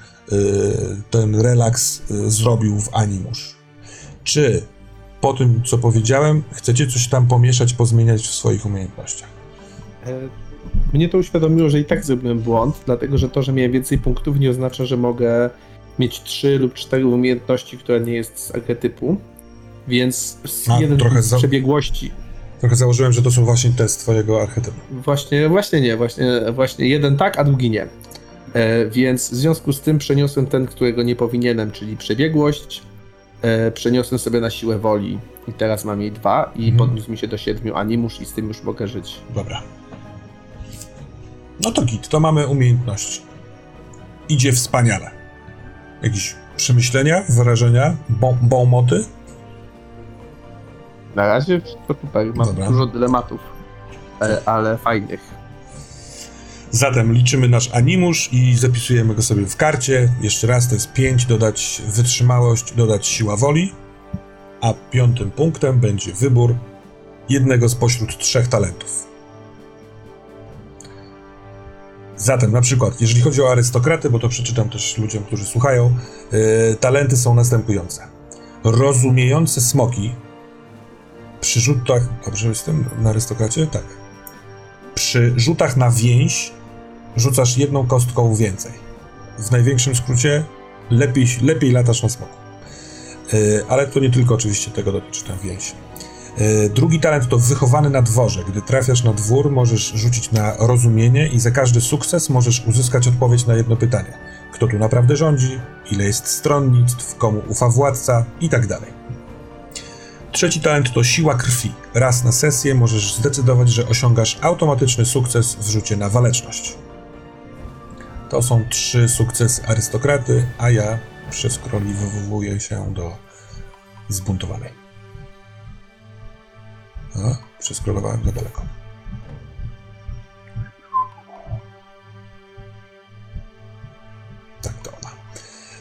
ten relaks y, zrobił w animusz. Czy po tym, co powiedziałem, chcecie coś tam pomieszać, pozmieniać w swoich umiejętnościach? E, Mnie to uświadomiło, że i tak zrobiłem błąd, dlatego że to, że miałem więcej punktów nie oznacza, że mogę mieć 3 lub 4 umiejętności, które nie jest z archetypu. Więc z A, jeden trochę za- przebiegłości. Trochę założyłem, że to są właśnie te z twojego archetypu. Właśnie, właśnie nie, właśnie, właśnie jeden tak, a drugi nie. E, więc w związku z tym przeniosłem ten, którego nie powinienem, czyli przebiegłość. E, przeniosłem sobie na siłę woli i teraz mam jej dwa i Mhm. podniósł mi się do siedmiu animusz i z tym już mogę żyć. Dobra. No to git, to mamy umiejętności. Idzie wspaniale. Jakieś przemyślenia, wrażenia, bomoty? Na razie wszystko super, mam Dobra. dużo dylematów, e, ale fajnych. Zatem liczymy nasz animusz i zapisujemy go sobie w karcie. Jeszcze raz to jest 5, dodać wytrzymałość, dodać siła woli. A piątym punktem będzie wybór jednego spośród trzech talentów. Zatem, na przykład, jeżeli chodzi o arystokraty, bo to przeczytam też ludziom, którzy słuchają, yy, talenty są następujące. Rozumiejące smoki przy rzutach. Dobrze jestem na arystokracie? Tak. Przy rzutach na więź rzucasz jedną kostką więcej. W największym skrócie lepiej, lepiej latasz na smoku. Yy, ale to nie tylko oczywiście tego dotyczy ta więź. E, Drugi talent to wychowany na dworze. Gdy trafiasz na dwór, możesz rzucić na rozumienie i za każdy sukces możesz uzyskać odpowiedź na jedno pytanie. Kto tu naprawdę rządzi, ile jest stronnictw, komu ufa władca i tak dalej. Trzeci talent to siła krwi. Raz na sesję możesz zdecydować, że osiągasz automatyczny sukces w rzucie na waleczność. To są trzy sukcesy arystokraty, a ja przeskroliwuję się do zbuntowanej. A, przeskrolowałem za daleko. Tak to ona.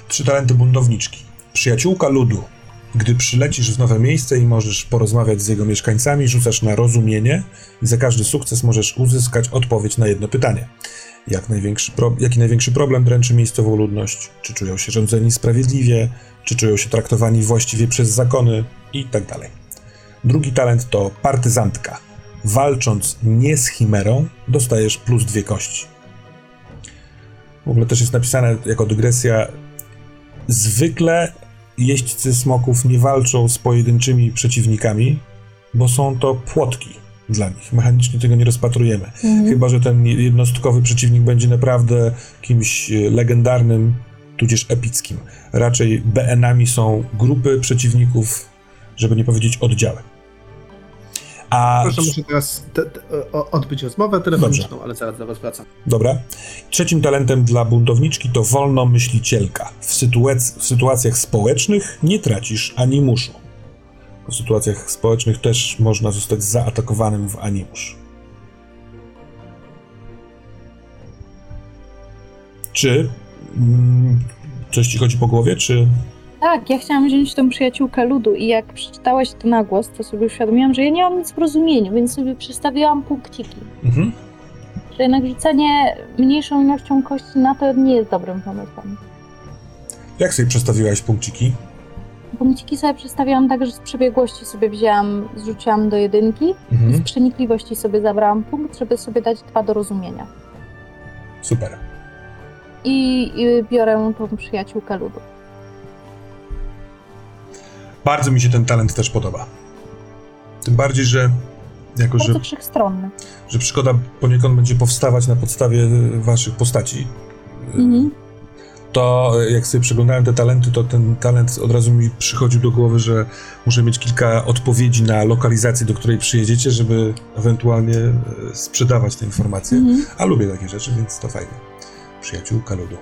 Trzy talenty buntowniczki. Przyjaciółka ludu. Gdy przylecisz w nowe miejsce i możesz porozmawiać z jego mieszkańcami, rzucasz na rozumienie i za każdy sukces możesz uzyskać odpowiedź na jedno pytanie. Jak największy pro, jaki największy problem dręczy miejscową ludność? Czy czują się rządzeni sprawiedliwie? Czy czują się traktowani właściwie przez zakony? I tak. Drugi talent to partyzantka. Walcząc nie z chimerą, dostajesz plus dwie kości. W ogóle też jest napisane jako dygresja. Zwykle jeźdźcy smoków nie walczą z pojedynczymi przeciwnikami, bo są to płotki dla nich. Mechanicznie tego nie rozpatrujemy. Chyba, że ten jednostkowy przeciwnik będzie naprawdę kimś e, legendarnym, tudzież epickim. Raczej BN-ami są grupy przeciwników, żeby nie powiedzieć oddziały. A Proszę, muszę teraz te, te, odbyć rozmowę telefoniczną, ale zaraz do was wracam. Dobra. Trzecim talentem dla buntowniczki to wolnomyślicielka. W, sytuac- w sytuacjach społecznych nie tracisz animuszu. W sytuacjach społecznych też można zostać zaatakowanym w animusz. Czy mm, coś ci chodzi po głowie, czy... Tak, ja chciałam wziąć tą przyjaciółkę ludu i jak przeczytałaś to na głos, to sobie uświadomiłam, że ja nie mam nic w rozumieniu, więc sobie przestawiłam punkciki. Mhm. Że jednak rzucenie mniejszą ilością kości na to nie jest dobrym pomysłem. Jak sobie przestawiłaś punkciki? Punkciki sobie przestawiałam tak, że z przebiegłości sobie wzięłam, zrzuciłam do jedynki i z Mhm. przenikliwości sobie zabrałam punkt, żeby sobie dać dwa do rozumienia. Super. I, i biorę tą przyjaciółkę ludu. Bardzo mi się ten talent też podoba. Tym bardziej, że jako, że Bardzo wszechstronny. że przygoda poniekąd będzie powstawać na podstawie waszych postaci. Mhm. To y, jak sobie przeglądałem te talenty, to ten talent od razu mi przychodził do głowy, że muszę mieć kilka odpowiedzi na lokalizację, do której przyjedziecie, żeby ewentualnie y, sprzedawać te informacje. Mhm. A lubię takie rzeczy, więc to fajnie. Przyjaciółka ludu.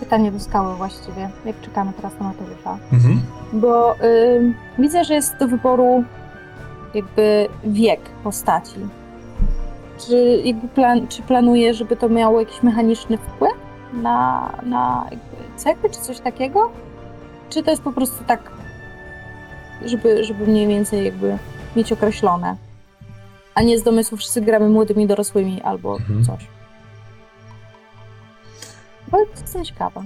Pytanie do skały właściwie, jak czekamy teraz na Mateusza. Mhm. Bo ym, widzę, że jest do wyboru jakby wiek postaci. Czy, jakby plan, czy planuje, żeby to miało jakiś mechaniczny wpływ na, na jakby cechy, czy coś takiego? Czy to jest po prostu tak, żeby, żeby mniej więcej jakby mieć określone? A nie z domysłu wszyscy gramy młodymi dorosłymi albo Mhm. coś. Bo jestem ciekawa.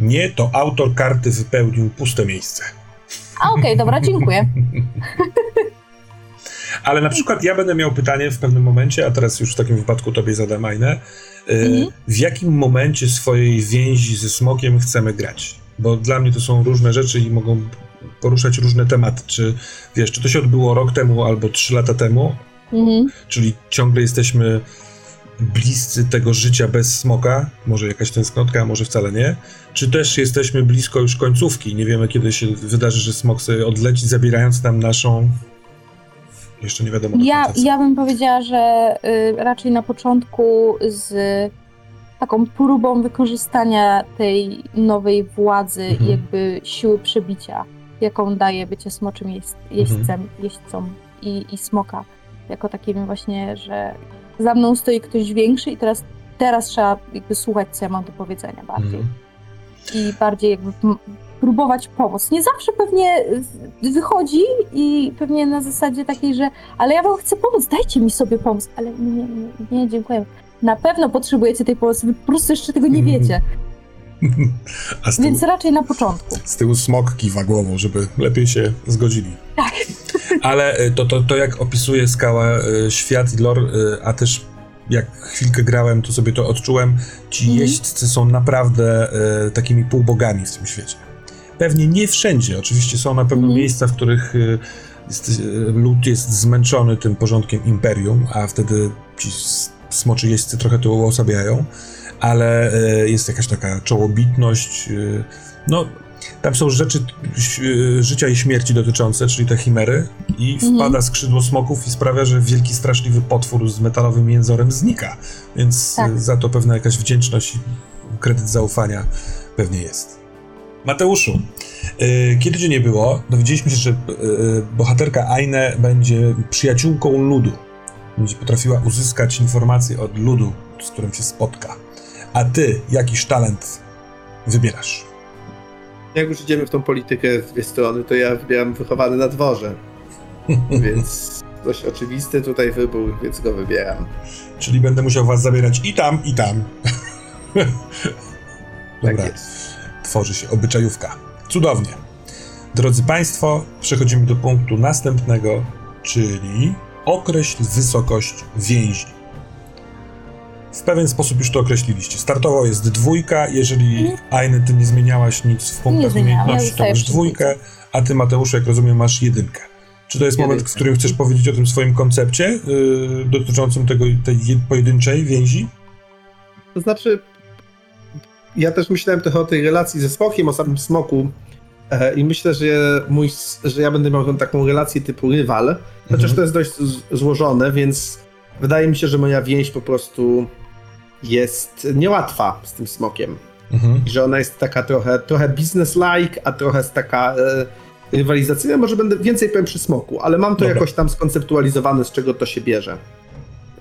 Nie, to autor karty wypełnił puste miejsce. A okej, dobra, dziękuję. Ale na przykład ja będę miał pytanie w pewnym momencie, a teraz już w takim wypadku tobie zadam Ainę. Y, Mhm. W jakim momencie swojej więzi ze smokiem chcemy grać? Bo dla mnie to są różne rzeczy i mogą poruszać różne tematy. Czy wiesz, czy to się odbyło rok temu albo trzy lata temu, Mhm. czyli ciągle jesteśmy bliscy tego życia bez smoka, może jakaś tęsknotka, może wcale nie, czy też jesteśmy blisko już końcówki, nie wiemy kiedy się wydarzy, że smok sobie odleci, zabierając nam naszą jeszcze nie wiadomo do Ja, ja bym powiedziała, że y, raczej na początku z taką próbą wykorzystania tej nowej władzy Mhm. jakby siły przebicia, jaką daje bycie smoczym jeźdź, jeźdźcem, jeźdźcą i, i smoka. Jako takim właśnie, że za mną stoi ktoś większy i teraz, teraz trzeba jakby słuchać, co ja mam do powiedzenia bardziej. Mhm. i bardziej jakby próbować pomóc. Nie zawsze pewnie wychodzi i pewnie na zasadzie takiej, że ale ja wam chcę pomóc, dajcie mi sobie pomóc, ale nie, nie, nie dziękuję. Na pewno potrzebujecie tej pomocy, wy po prostu jeszcze tego nie wiecie, z tyłu, więc raczej na początku. z tyłu smok kiwa głową, żeby lepiej się zgodzili. Tak. Ale y, to, to, to jak opisuje skała y, świat i lore, y, a też jak chwilkę grałem, to sobie to odczułem. Ci Mhm. jeźdźcy są naprawdę takimi półbogami w tym świecie. Pewnie nie wszędzie, oczywiście są na pewno Mhm. miejsca, w których jest, lud jest zmęczony tym porządkiem imperium, a wtedy ci smoczy jeźdźcy trochę to uosabiają, ale e, jest jakaś taka czołobitność. e, No, tam są rzeczy e, życia i śmierci dotyczące, czyli te chimery, i Mhm. wpada skrzydło smoków i sprawia, że wielki, straszliwy potwór z metalowym jęzorem znika. Więc Tak. za to pewna jakaś wdzięczność i kredyt zaufania pewnie jest. Mateuszu, kiedy cię nie było, dowiedzieliśmy się, że bohaterka Aine będzie przyjaciółką ludu. Będzie potrafiła uzyskać informacje od ludu, z którym się spotka. A ty jakiś talent wybierasz? Jak już idziemy w tą politykę z dwie strony, to ja wybieram wychowany na dworze. Więc dość oczywisty tutaj wybór, więc go wybieram. Czyli będę musiał was zabierać i tam, i tam. Dobra, Tak tworzy się obyczajówka. Cudownie. Drodzy Państwo, przechodzimy do punktu następnego, czyli określ wysokość więzi. W pewien sposób już to określiliście. Startowo jest dwójka, jeżeli Aine, ty nie zmieniałaś nic w punktach umiejętności, to masz dwójkę, a ty Mateuszu, jak rozumiem, masz jedynkę. Czy to jest moment, w którym chcesz powiedzieć o tym swoim koncepcie yy, dotyczącym tego, tej jed- pojedynczej więzi? To znaczy, ja też myślałem trochę o tej relacji ze smokiem, o samym smoku. E, I myślę, że, mój, że ja będę miał tą taką relację typu rywal. Chociaż Mhm. to jest dość złożone, więc wydaje mi się, że moja więź po prostu jest niełatwa z tym smokiem. Mhm. I że ona jest taka trochę, trochę business-like, a trochę jest taka e, rywalizacyjna. Może będę więcej powiem przy smoku, ale mam to Dobra. jakoś tam skonceptualizowane, z czego to się bierze.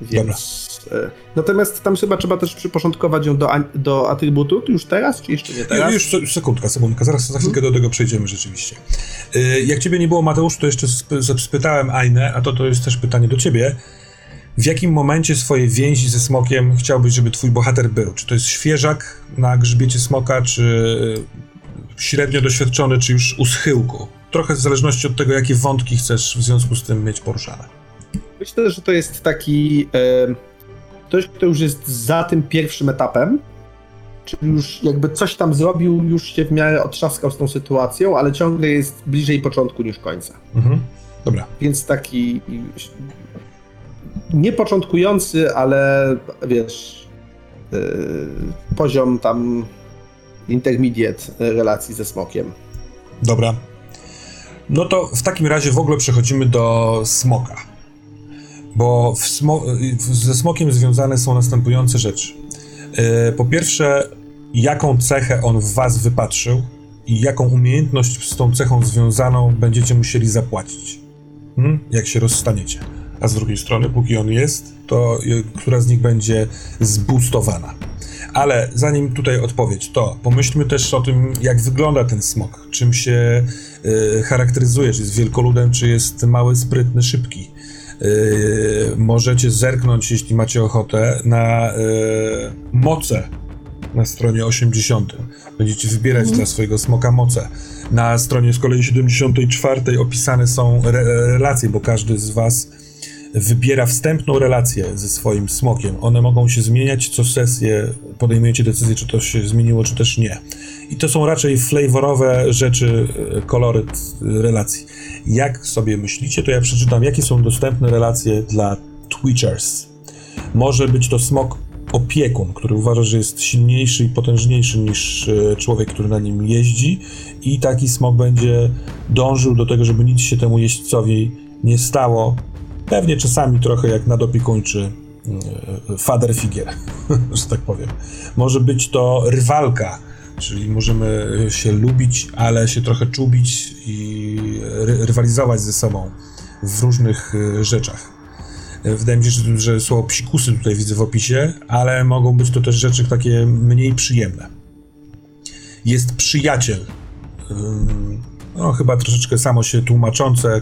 Więc. E, natomiast tam chyba trzeba też przyporządkować ją do, do atrybutu już teraz, czy jeszcze nie teraz? Już, już sekundka, sekundka, zaraz za chwilkę do tego przejdziemy rzeczywiście. Y, Jak ciebie nie było, Mateusz, to jeszcze sp- spytałem Ainę, a to, to jest też pytanie do ciebie. W jakim momencie swojej więzi ze smokiem chciałbyś, żeby twój bohater był? Czy to jest świeżak na grzbiecie smoka, czy y, średnio doświadczony, czy już u schyłku? Trochę w zależności od tego, jakie wątki chcesz w związku z tym mieć poruszane. Myślę, że to jest taki. E, ktoś, kto już jest za tym pierwszym etapem, czyli już jakby coś tam zrobił, już się w miarę otrzaskał z tą sytuacją, ale ciągle jest bliżej początku niż końca. Mhm. Dobra. Więc taki nie początkujący, ale wiesz, yy, poziom tam intermediate relacji ze smokiem. Dobra. No to w takim razie w ogóle przechodzimy do smoka. Bo smo ze smokiem związane są następujące rzeczy. Yy, po pierwsze, jaką cechę on w was wypatrzył i jaką umiejętność z tą cechą związaną będziecie musieli zapłacić. Hmm? Jak się rozstaniecie. A z drugiej strony, póki on jest, to y, która z nich będzie zboostowana. Ale zanim tutaj odpowiedź, to pomyślmy też o tym, jak wygląda ten smok. Czym się y, charakteryzuje, czy jest wielkoludem, czy jest mały, sprytny, szybki. Y, możecie zerknąć, jeśli macie ochotę, na y, moce na stronie 80. Będziecie wybierać dla swojego smoka moce. Na stronie z kolei 74 opisane są re relacje, bo każdy z Was wybiera wstępną relację ze swoim smokiem. One mogą się zmieniać co sesję, podejmujecie decyzję, czy to się zmieniło, czy też nie. I to są raczej flavorowe rzeczy, e, koloryt e, relacji. Jak sobie myślicie, to ja przeczytam, jakie są dostępne relacje dla Twitchers. Może być to smok opiekun, który uważa, że jest silniejszy i potężniejszy niż e, człowiek, który na nim jeździ i taki smok będzie dążył do tego, żeby nic się temu jeźdźcowi nie stało. Pewnie czasami trochę jak nadopiekuńczy e, father figure, że tak powiem. Może być to rywalka, czyli możemy się lubić, ale się trochę czubić i ry- rywalizować ze sobą w różnych e, rzeczach. E, Wydaje mi się, że, że słowo psikusy tutaj widzę w opisie, ale mogą być to też rzeczy takie mniej przyjemne. Jest przyjaciel. No, chyba troszeczkę samo się tłumaczące.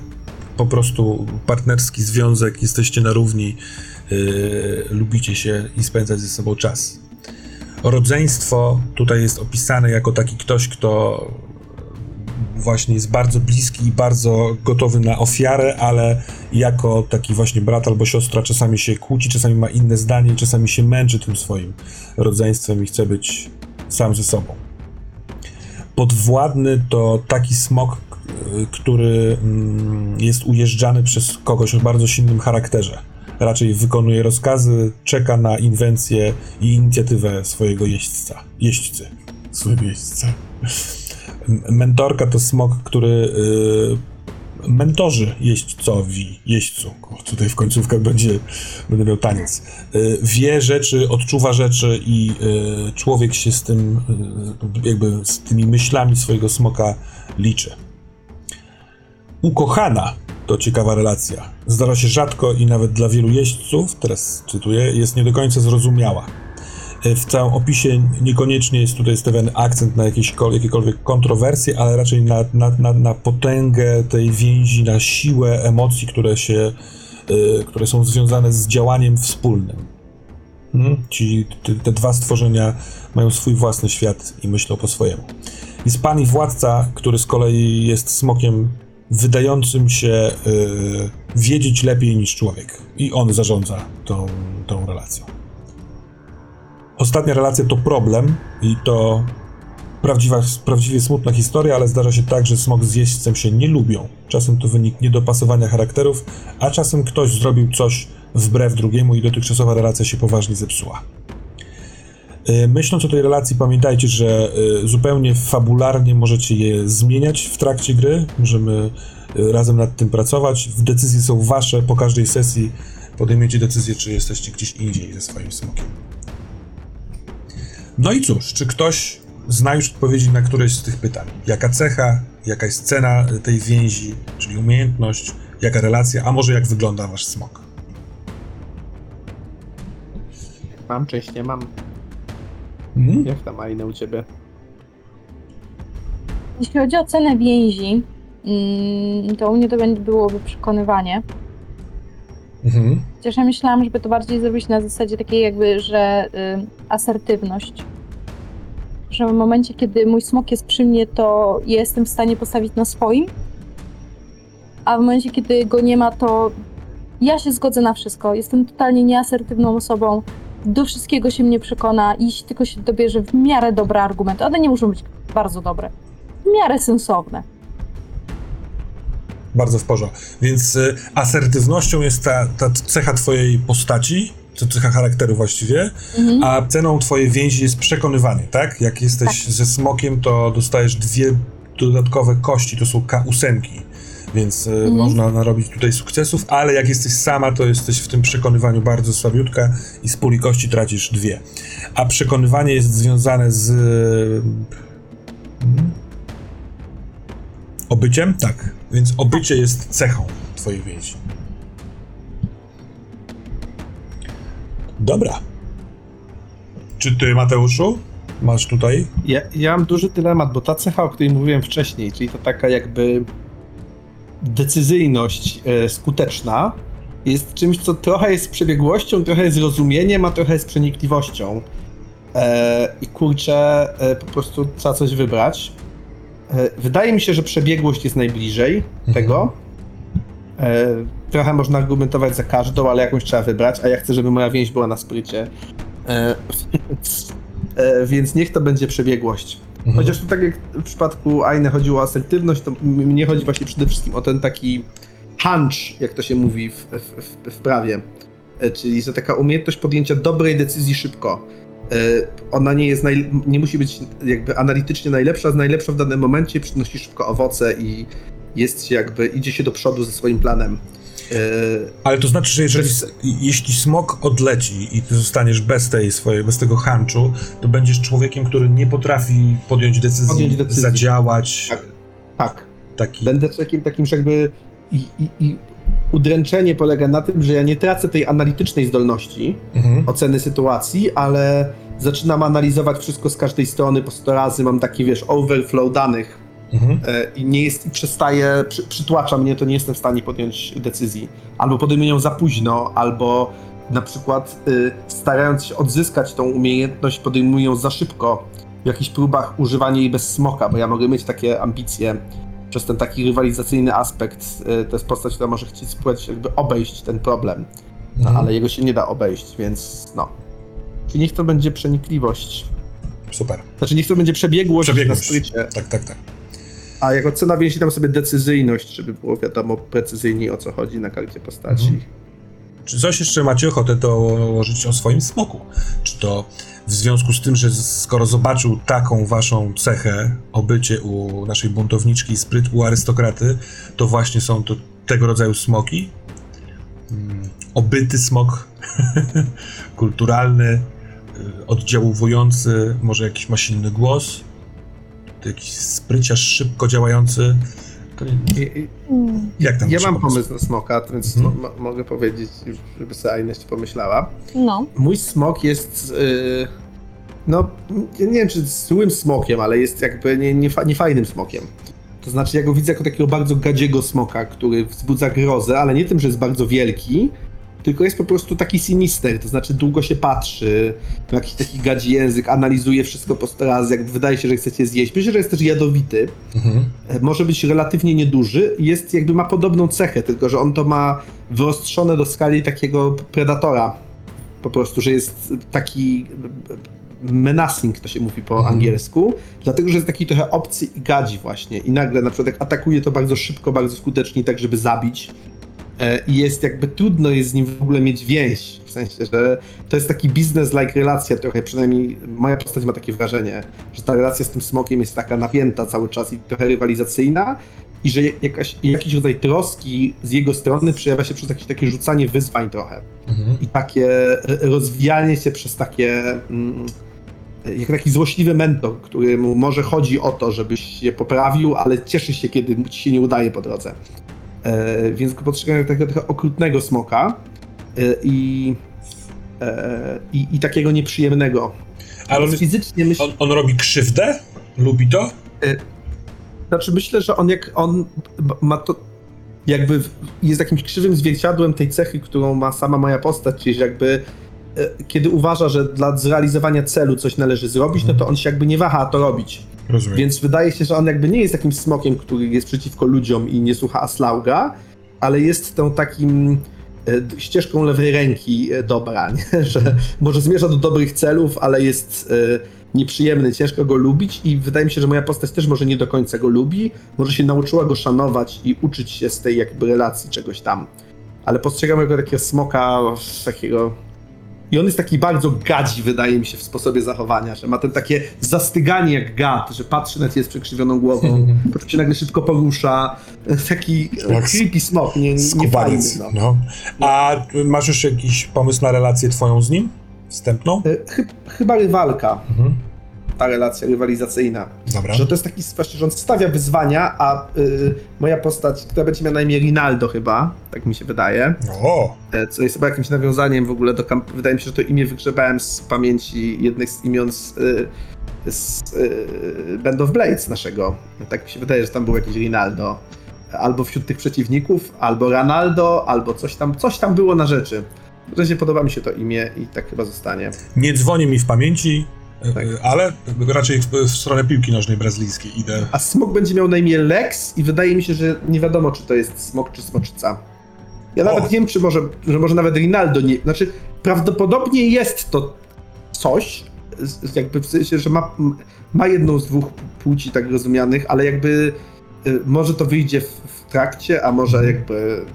Po prostu partnerski związek, jesteście na równi, yy, lubicie się i spędzać ze sobą czas. Rodzeństwo tutaj jest opisane jako taki ktoś, kto właśnie jest bardzo bliski i bardzo gotowy na ofiarę, ale jako taki właśnie brat albo siostra czasami się kłóci, czasami ma inne zdanie, czasami się męczy tym swoim rodzeństwem i chce być sam ze sobą. Podwładny to taki smok, który mm, jest ujeżdżany przez kogoś o bardzo silnym charakterze. Raczej wykonuje rozkazy, czeka na inwencję i inicjatywę swojego jeźdźca. Jeźdźcy. Swojego jeźdźca. Mentorka to smok, który y, mentorzy jeźdźcowi, jeźdźcu. Kurczę, tutaj w końcówkach będzie, będę miał taniec. Y, wie rzeczy, odczuwa rzeczy i y, człowiek się z tym, jakby z tymi myślami swojego smoka liczy. Ukochana to ciekawa relacja. Zdarza się rzadko i nawet dla wielu jeźdźców, teraz cytuję, jest nie do końca zrozumiała. Y, W całym opisie niekoniecznie jest tutaj stawiany akcent na jakieś, jakiekolwiek kontrowersje, ale raczej na, na, na, na potęgę tej więzi, na siłę emocji, które się, y, które są związane z działaniem wspólnym. Hmm? Ci, te, te dwa stworzenia mają swój własny świat i myślą po swojemu. Jest pan i władca, który z kolei jest smokiem wydającym się y, wiedzieć lepiej niż człowiek. I on zarządza tą, tą relacją. Ostatnia relacja to problem i to prawdziwa, prawdziwie smutna historia, ale zdarza się tak, że smok z jeźdźcem się nie lubią. Czasem to wynik niedopasowania charakterów, a czasem ktoś zrobił coś wbrew drugiemu i dotychczasowa relacja się poważnie zepsuła. Y, Myśląc o tej relacji, pamiętajcie, że y, zupełnie fabularnie możecie je zmieniać w trakcie gry. Możemy y, razem nad tym pracować. Decyzje są wasze. Po każdej sesji podejmiecie decyzję, czy jesteście gdzieś indziej ze swoim smokiem. No i cóż, czy ktoś zna już odpowiedzi na któreś z tych pytań? Jaka cecha, jaka jest cena tej więzi, czyli umiejętność, jaka relacja, a może jak wygląda wasz smok? Mam, część nie mam. Mhm. Jak tam, Aina, u ciebie? Jeśli chodzi o cenę więzi, mm, to u mnie to będzie byłoby przekonywanie. Mhm. Chociaż ja myślałam, żeby to bardziej zrobić na zasadzie takiej jakby, że y, asertywność. Że w momencie, kiedy mój smok jest przy mnie, to jestem w stanie postawić na swoim. A w momencie, kiedy go nie ma, to ja się zgodzę na wszystko. Jestem totalnie nieasertywną osobą. Do wszystkiego się mnie przekona, jeśli tylko się dobierze w miarę dobre argumenty. One nie muszą być bardzo dobre. W miarę sensowne. Bardzo w porządku. Więc y, asertywnością jest ta, ta cecha twojej postaci, to cecha charakteru właściwie, Mhm. a ceną twojej więzi jest przekonywanie, tak? Jak jesteś ze smokiem, to dostajesz dwie dodatkowe kości, to są K8, więc y, można narobić tutaj sukcesów, ale jak jesteś sama, to jesteś w tym przekonywaniu bardzo słabiutka i z puli kości tracisz dwie. A przekonywanie jest związane z... mm, Obyciem? Tak. Więc obycie jest cechą twojej więzi. Dobra. Czy ty, Mateuszu, masz tutaj? Ja, ja mam duży dylemat, bo ta cecha, o której mówiłem wcześniej, czyli to taka jakby decyzyjność e, skuteczna, jest czymś, co trochę jest przebiegłością, trochę jest rozumieniem, a trochę jest przenikliwością. E, I kurczę, e, po prostu trzeba coś wybrać. Wydaje mi się, że przebiegłość jest najbliżej tego. E, trochę można argumentować za każdą, ale jakąś trzeba wybrać, a ja chcę, żeby moja więź była na sprycie. Więc niech to będzie przebiegłość. Mhm. Chociaż tu tak jak w przypadku Ainy chodziło o asertywność, to mnie chodzi właśnie przede wszystkim o ten taki hunch, jak to się mówi w, w, w, w prawie. E, Czyli że taka umiejętność podjęcia dobrej decyzji szybko. E, Ona nie jest naj, nie musi być jakby analitycznie najlepsza, jest najlepsza w danym momencie, przynosi szybko owoce i jest się jakby, idzie się do przodu ze swoim planem. E, Ale to znaczy, że jeżeli, jest- jeśli smok odleci i ty zostaniesz bez tej swojej, bez tego hanczu, to będziesz człowiekiem, który nie potrafi podjąć decyzji, Podjąć decyzji. zadziałać. Tak. Tak. Taki. Będę takim, takim że jakby i, i, i udręczenie polega na tym, że ja nie tracę tej analitycznej zdolności Mhm. oceny sytuacji, ale zaczynam analizować wszystko z każdej strony po 100 razy, mam taki, wiesz, overflow danych Mhm. e, i nie jest, i przestaje, przy, przytłacza mnie, to nie jestem w stanie podjąć decyzji. Albo podejmuję ją za późno, albo na przykład y, starając się odzyskać tą umiejętność, podejmuję ją za szybko w jakichś próbach używania jej bez smoka, bo ja mogę mieć takie ambicje przez ten taki rywalizacyjny aspekt. y, To jest postać, która może chcieć spróbować jakby obejść ten problem, no, Mhm. ale jego się nie da obejść, więc no. Czyli niech to będzie przenikliwość. Super. Znaczy niech to będzie przebiegłość, Przebiegłość. Tak, tak, tak. A jako cena więzi tam sobie decyzyjność, żeby było wiadomo precyzyjniej o co chodzi na karcie postaci. Mhm. Czy coś jeszcze macie ochotę dołożyć o swoim smoku? Czy to w związku z tym, że skoro zobaczył taką waszą cechę, obycie u naszej buntowniczki spryt u arystokraty, to właśnie są to tego rodzaju smoki? Mm, obyty smok, kulturalny, y, oddziaływujący, może jakiś ma głos, jakiś spryciarz szybko działający. To nie, I, i, jak tam ja mam pomysł na smoka, więc mo- mogę powiedzieć, żeby sobie Ines pomyślała. No, Mój smok jest. Yy, no, nie nie wiem, czy złym smokiem, ale jest jakby nie, nie, fa- niefajnym smokiem. To znaczy, ja go widzę jako takiego bardzo gadziego smoka, który wzbudza grozę, ale nie tym, że jest bardzo wielki, tylko jest po prostu taki sinister, to znaczy długo się patrzy, ma jakiś taki gadzi język, analizuje wszystko po sto razy, jak wydaje się, że chcecie zjeść. Myślę, że jest też jadowity, Mhm. E, może być relatywnie nieduży, jest jakby ma podobną cechę, tylko że on to ma wyostrzone do skali takiego predatora. Po prostu, że jest taki menacing, to się mówi po Mhm. angielsku, dlatego, że jest taki trochę obcy i gadzi właśnie i nagle na przykład jak atakuje to bardzo szybko, bardzo skutecznie, tak żeby zabić i jest jakby trudno jest z nim w ogóle mieć więź, w sensie, że to jest taki biznes-like relacja trochę, przynajmniej moja postać ma takie wrażenie, że ta relacja z tym smokiem jest taka napięta cały czas i trochę rywalizacyjna i że jakaś, jakiś rodzaj troski z jego strony przejawia się przez jakieś takie rzucanie wyzwań trochę Mhm. i takie e, rozwijanie się przez takie mm, jak taki złośliwy mentor, któremu może chodzi o to, żebyś się poprawił, ale cieszy się, kiedy ci się nie udaje po drodze. E, więc go postrzegam jako takiego trochę okrutnego smoka e, i, e, i, i takiego nieprzyjemnego. Ale on, fizycznie myślę, on, on robi krzywdę? Lubi to? znaczy myślę, że on jak on ma to jakby jest jakimś krzywym zwierciadłem tej cechy, którą ma sama moja postać, czyli jakby kiedy uważa, że dla zrealizowania celu coś należy zrobić, no to on się jakby nie waha to robić. Rozumiem. Więc wydaje się, że on jakby nie jest takim smokiem, który jest przeciwko ludziom i nie słucha Aslauga, ale jest tą takim e, ścieżką lewej ręki e, dobra, nie? że może zmierza do dobrych celów, ale jest e, nieprzyjemny, ciężko go lubić i wydaje mi się, że moja postać też może nie do końca go lubi, może się nauczyła go szanować i uczyć się z tej jakby relacji czegoś tam. Ale postrzegam go takiego smoka, takiego i on jest taki bardzo gadzi, wydaje mi się, w sposobie zachowania, że ma ten takie zastyganie jak gad, że patrzy na ciebie z przekrzywioną głową, potem się nagle szybko porusza. Taki Jak creepy smok, nie, nie fajny. No. No. A masz już jakiś pomysł na relację twoją z nim? Wstępną? E, Chy, chyba rywalka, Mhm. Ta relacja rywalizacyjna. Dobra. Że to jest taki właśnie, że on stawia wyzwania, a y, moja postać, która będzie miała na imię Rinaldo chyba, tak mi się wydaje, O! e, co jest chyba jakimś nawiązaniem w ogóle do kamp- Wydaje mi się, że to imię wygrzebałem z pamięci jednych z imion z, y, z y, Band of Blades naszego. Tak mi się wydaje, że tam był jakiś Rinaldo. Albo wśród tych przeciwników, albo Ronaldo, albo coś tam, coś tam było na rzeczy. W razie podoba mi się to imię i tak chyba zostanie. Nie dzwoni mi w pamięci, Tak. ale raczej w, w stronę piłki nożnej brazylijskiej idę. A smok będzie miał na imię Lex i wydaje mi się, że nie wiadomo, czy to jest smok, czy smoczyca. Ja O. nawet nie wiem, czy może, że może nawet Rinaldo nie... Znaczy, prawdopodobnie jest to coś, jakby w sensie, że ma, ma jedną z dwóch płci tak rozumianych, ale jakby y, może to wyjdzie w, w trakcie, a może jakby...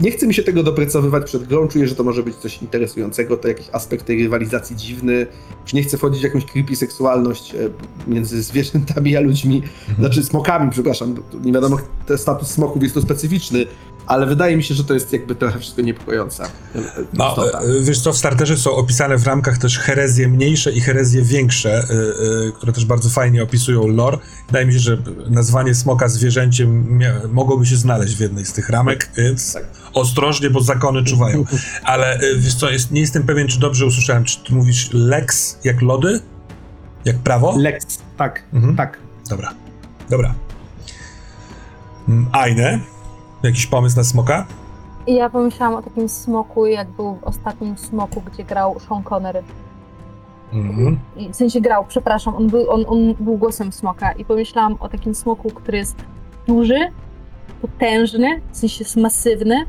Nie chce mi się tego doprecowywać przed grą, czuję, że to może być coś interesującego, to jakiś aspekt tej rywalizacji dziwny, nie chcę wchodzić w jakąś creepy seksualność e, między zwierzętami a ludźmi, znaczy smokami, przepraszam, nie wiadomo, ten status smoków jest to specyficzny, ale wydaje mi się, że to jest jakby trochę wszystko niepokojące. e, e, No, istota. e, wiesz co, w starterze są opisane w ramkach też herezje mniejsze i herezje większe, e, e, które też bardzo fajnie opisują lore. Wydaje mi się, że nazwanie smoka zwierzęciem mogłoby się znaleźć w jednej z tych ramek, więc Tak. ostrożnie, bo zakony czuwają. Ale e, wiesz co, jest, nie jestem pewien, czy dobrze usłyszałem, czy ty mówisz lex jak lody? Jak prawo? Lex, tak, Mhm. tak. Dobra, dobra. Mm, Aine, jakiś pomysł na smoka? ja pomyślałam o takim smoku, jak był w ostatnim smoku, gdzie grał Sean Connery. Mhm. I w sensie grał, przepraszam, on był, on, on był głosem smoka i pomyślałam o takim smoku, który jest duży, potężny, w sensie jest masywny,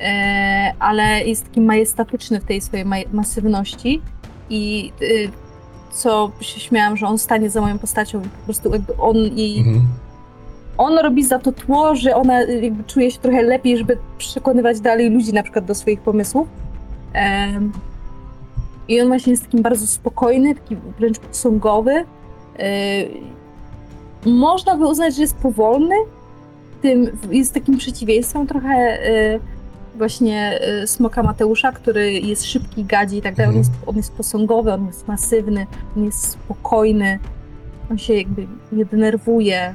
e, ale jest taki majestatyczny w tej swojej maj- masywności i y, co się śmiałam, że on stanie za moją postacią po prostu jakby on jej Mhm. On robi za to tło, że ona y, jakby czuje się trochę lepiej, żeby przekonywać dalej ludzi na przykład do swoich pomysłów. Em, I on właśnie jest takim bardzo spokojny, taki wręcz posągowy. Y, Można by uznać, że jest powolny. Tym jest takim przeciwieństwem trochę y, właśnie smoka Mateusza, który jest szybki, gadzi i tak dalej. On Mhm. jest, on jest posągowy, on jest masywny, on jest spokojny. On się jakby nie denerwuje.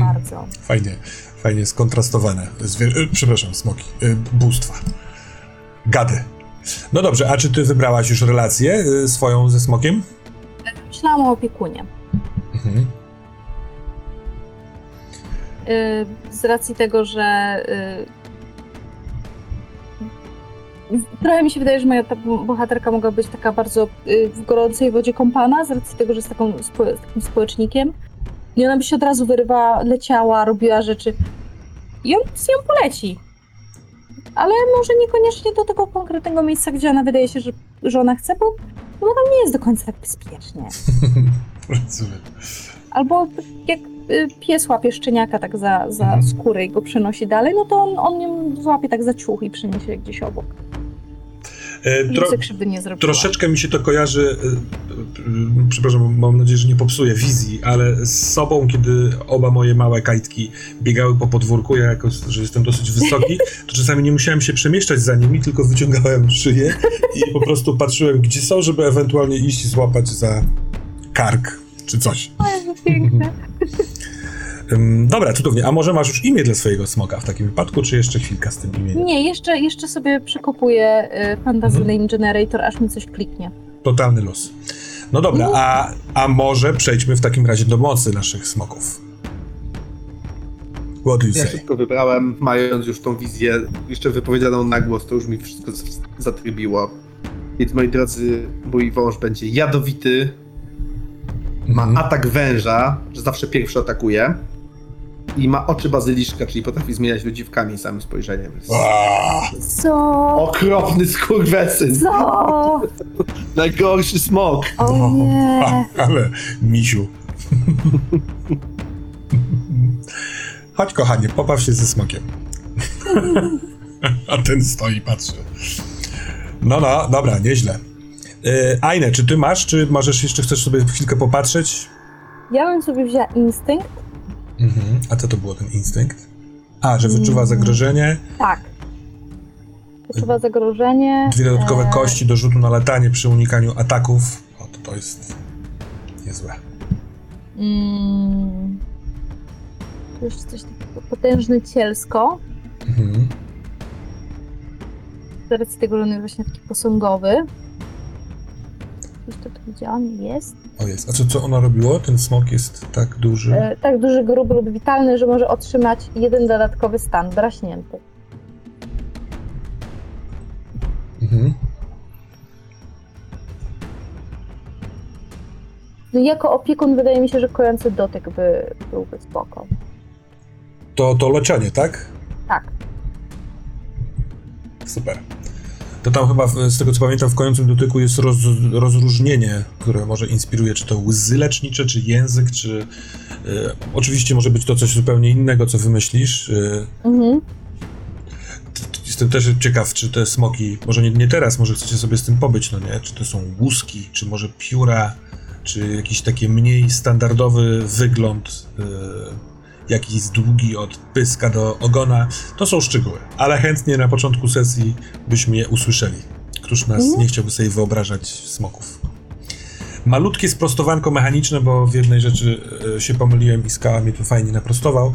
Bardzo. Fajnie, fajnie skontrastowane. Zwier- y, przepraszam, smoki. Y, bóstwa. Gady. No dobrze, a czy ty wybrałaś już relację y, swoją ze smokiem? Myślałam o opiekunie. Mhm. Z racji tego, że trochę mi się wydaje, że moja ta bohaterka mogła być taka bardzo w gorącej wodzie kąpana, z racji tego, że jest taką, spo, takim społecznikiem. I ona by się od razu wyrywała, leciała, robiła rzeczy. I on z nią poleci. Ale może niekoniecznie do tego konkretnego miejsca, gdzie ona wydaje się, że, że ona chce, bo, bo tam nie jest do końca tak bezpiecznie. Rozumiem. Albo jak y, pies łapie szczeniaka tak za, za Mhm. skórę i go przenosi dalej, no to on, on ją złapie tak za ciuch i przyniesie gdzieś obok. E, tro-. Troszeczkę mi się to kojarzy, y, y, przepraszam, mam nadzieję, że nie popsuję wizji, ale z sobą, kiedy oba moje małe kajtki biegały po podwórku, ja jako, że jestem dosyć wysoki, to czasami nie musiałem się przemieszczać za nimi, tylko wyciągałem szyję i po prostu patrzyłem, gdzie są, żeby ewentualnie iść i złapać za kark czy coś. O piękne. Dobra, cudownie. A może masz już imię dla swojego smoka w takim wypadku, czy jeszcze chwilka z tym imieniem? Nie, jeszcze, jeszcze sobie przekopuję y, Fantasy Mhm. Lane Generator, aż mi coś kliknie. Totalny luz. No dobra, a, a może przejdźmy w takim razie do mocy naszych smoków. What do you Ja say? szybko wybrałem, mając już tą wizję jeszcze wypowiedzianą na głos, to już mi wszystko zatrybiło. Więc moi drodzy, mój wąż będzie jadowity, ma Mhm. atak węża, że zawsze pierwszy atakuje. I ma oczy bazyliszka, czyli potrafi zmieniać ludzi w kamień samym spojrzeniem. Co? Okropny skurwesyn! Co? Najgorszy smok! O nie. a, ale misiu. Chodź kochanie, pobaw się ze smokiem. a ten stoi i patrzy. No, no, dobra, nieźle. Yy, Ajne, czy ty masz, czy możesz jeszcze chcesz sobie chwilkę popatrzeć? Ja bym sobie wzięła instynkt. Mhm. A co to było ten instynkt? A, że wyczuwa Mm. zagrożenie. Tak. Wyczuwa zagrożenie. Dwie dodatkowe e, kości do rzutu na latanie przy unikaniu ataków. O, to, to jest niezłe. Mm, jeszcze coś takiego potężne cielsko. Mhm. Z racji tego, że on jest właśnie taki posągowy. Jeszcze to widziałam, jest. O jest. A co, co ono robiło? Ten smok jest tak duży. E, tak duży, gruby lub witalny, że może otrzymać jeden dodatkowy stan, draśnięty. Mhm. No jako opiekun wydaje mi się, że kojący dotyk by byłby spoko. To, to leczenie, tak? Tak. Super. To tam chyba, z tego co pamiętam, w końcu dotyku jest roz, rozróżnienie, które może inspiruje, czy to łzy lecznicze, czy język, czy... y, oczywiście może być to coś zupełnie innego, co wymyślisz. y, Mhm. Jestem też ciekaw, czy te smoki, może nie, nie teraz, może chcecie sobie z tym pobyć, no nie? Czy to są łuski, czy może pióra, czy jakiś taki mniej standardowy wygląd, yy, jakiś długi od pyska do ogona. To są szczegóły, ale chętnie na początku sesji byśmy je usłyszeli. Któż nas Mhm. nie chciałby sobie wyobrażać smoków. Malutkie sprostowanko mechaniczne, bo w jednej rzeczy e, się pomyliłem i skała mnie tu fajnie naprostował.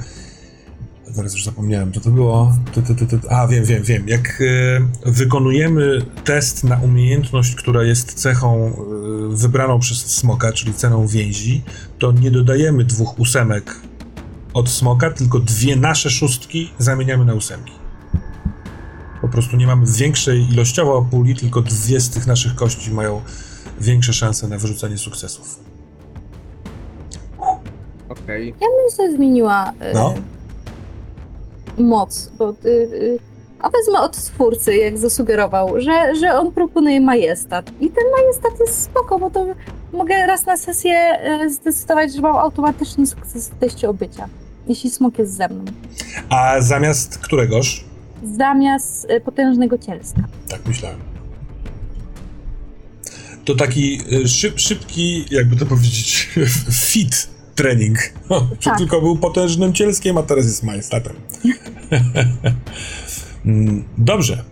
Zaraz już zapomniałem, co to było. A, wiem, wiem, wiem. Jak e, wykonujemy test na umiejętność, która jest cechą e, wybraną przez smoka, czyli ceną więzi, to nie dodajemy dwóch ósemek od smoka, tylko dwie nasze szóstki zamieniamy na ósemki. Po prostu nie mamy większej ilościowo puli, tylko dwie z tych naszych kości mają większe szanse na wyrzucenie sukcesów. Okej. Ja bym sobie zmieniła e, No. moc, bo y, y, a wezmę od twórcy, jak zasugerował, że, że on proponuje majestat. I ten majestat jest spoko, bo to mogę raz na sesję e, zdecydować, że mam automatyczny sukces w teście obycia, jeśli smok jest ze mną. A zamiast któregoż? Zamiast e, potężnego cielska. Tak myślałem. To taki y, szyb, szybki, jakby to powiedzieć, fit trening. Tak. tylko był potężnym cielskiem, a teraz jest majestatem. Mm, Dobrze.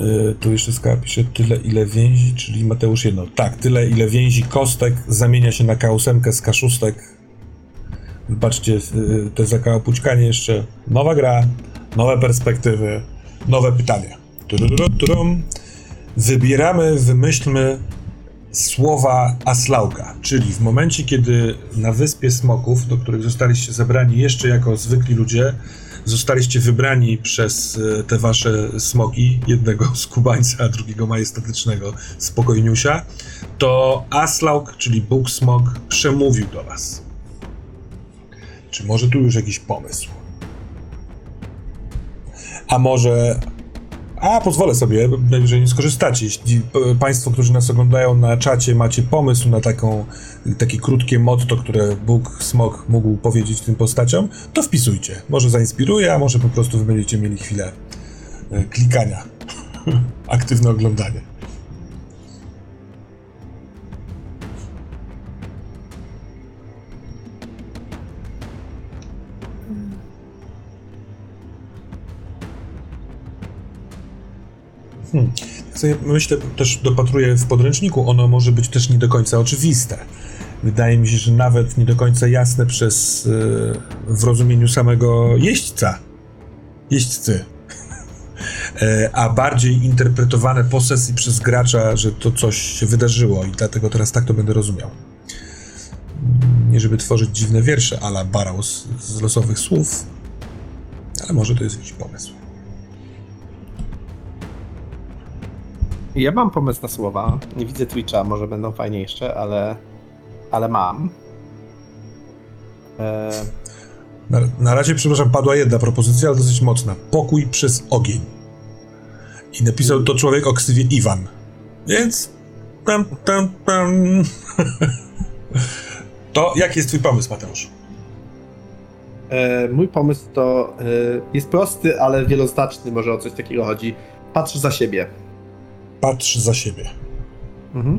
Y, Tu jeszcze Skała pisze tyle, ile więzi, czyli Mateusz jedno. Tak, tyle, ile więzi kostek zamienia się na K8 z K6. Wybaczcie, y, to zakałapućkanie jeszcze. Nowa gra, nowe perspektywy, nowe pytanie. Tudurum. Wybieramy, wymyślmy słowa Aslauka, czyli w momencie, kiedy na Wyspie Smoków, do których zostaliście zebrani jeszcze jako zwykli ludzie, zostaliście wybrani przez e, te wasze smoki, jednego z Kubańca, a drugiego majestatycznego Spokojniusia, to Aslauk, czyli Bóg Smok, przemówił do was. Czy może tu już jakiś pomysł? A może. A, pozwolę sobie, najwyżej nie skorzystacie. Jeśli e, Państwo, którzy nas oglądają na czacie, macie pomysł na taką, takie krótkie motto, które Bóg Smok mógł powiedzieć tym postaciom, to wpisujcie. Może zainspiruje, a może po prostu wy będziecie mieli chwilę e, klikania. Aktywne oglądanie. Hmm. Myślę, też dopatruję w podręczniku, ono może być też nie do końca oczywiste. Wydaje mi się, że nawet nie do końca jasne przez e, w rozumieniu samego jeźdźca. Jeźdźcy. E, a bardziej interpretowane po sesji przez gracza, że to coś się wydarzyło i dlatego teraz tak to będę rozumiał. Nie żeby tworzyć dziwne wiersze ala Barrows z losowych słów, ale może to jest jakiś pomysł. Ja mam pomysł na słowa. Nie widzę Twitcha, może będą fajniejsze, ale, ale mam. E, Na, na razie, przepraszam, padła jedna propozycja, ale dosyć mocna. Pokój przez ogień. I napisał to człowiek o ksywie Iwan. Więc... Tam, tam, tam. To jaki jest twój pomysł, Mateusz? e, mój pomysł to e, jest prosty, ale wieloznaczny, może o coś takiego chodzi. Patrz za siebie. Patrz za siebie. Mhm.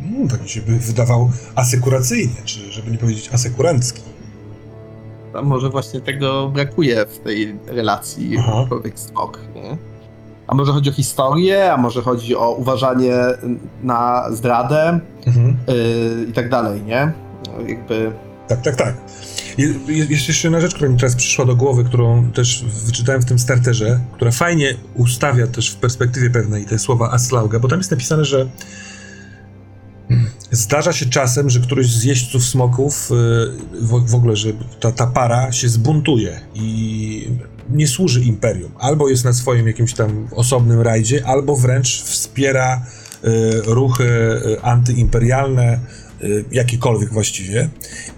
Mm, tak mi się by wydawał asekuracyjnie, czy żeby nie powiedzieć asekurancki. A może właśnie tego brakuje w tej relacji człowiek-smok, nie? A może chodzi o historię, a może chodzi o uważanie na zdradę Mhm. yy, i tak dalej, nie? No, jakby... Tak, tak, tak. Je- je- Jest jeszcze jedna rzecz, która mi teraz przyszła do głowy, którą też wyczytałem w tym starterze, która fajnie ustawia też w perspektywie pewnej te słowa Aslauga, bo tam jest napisane, że zdarza się czasem, że któryś z jeźdźców smoków, y, w, w ogóle, że ta, ta para się zbuntuje i nie służy imperium. Albo jest na swoim jakimś tam osobnym rajdzie, albo wręcz wspiera y, ruchy y, antyimperialne, y, jakiekolwiek właściwie.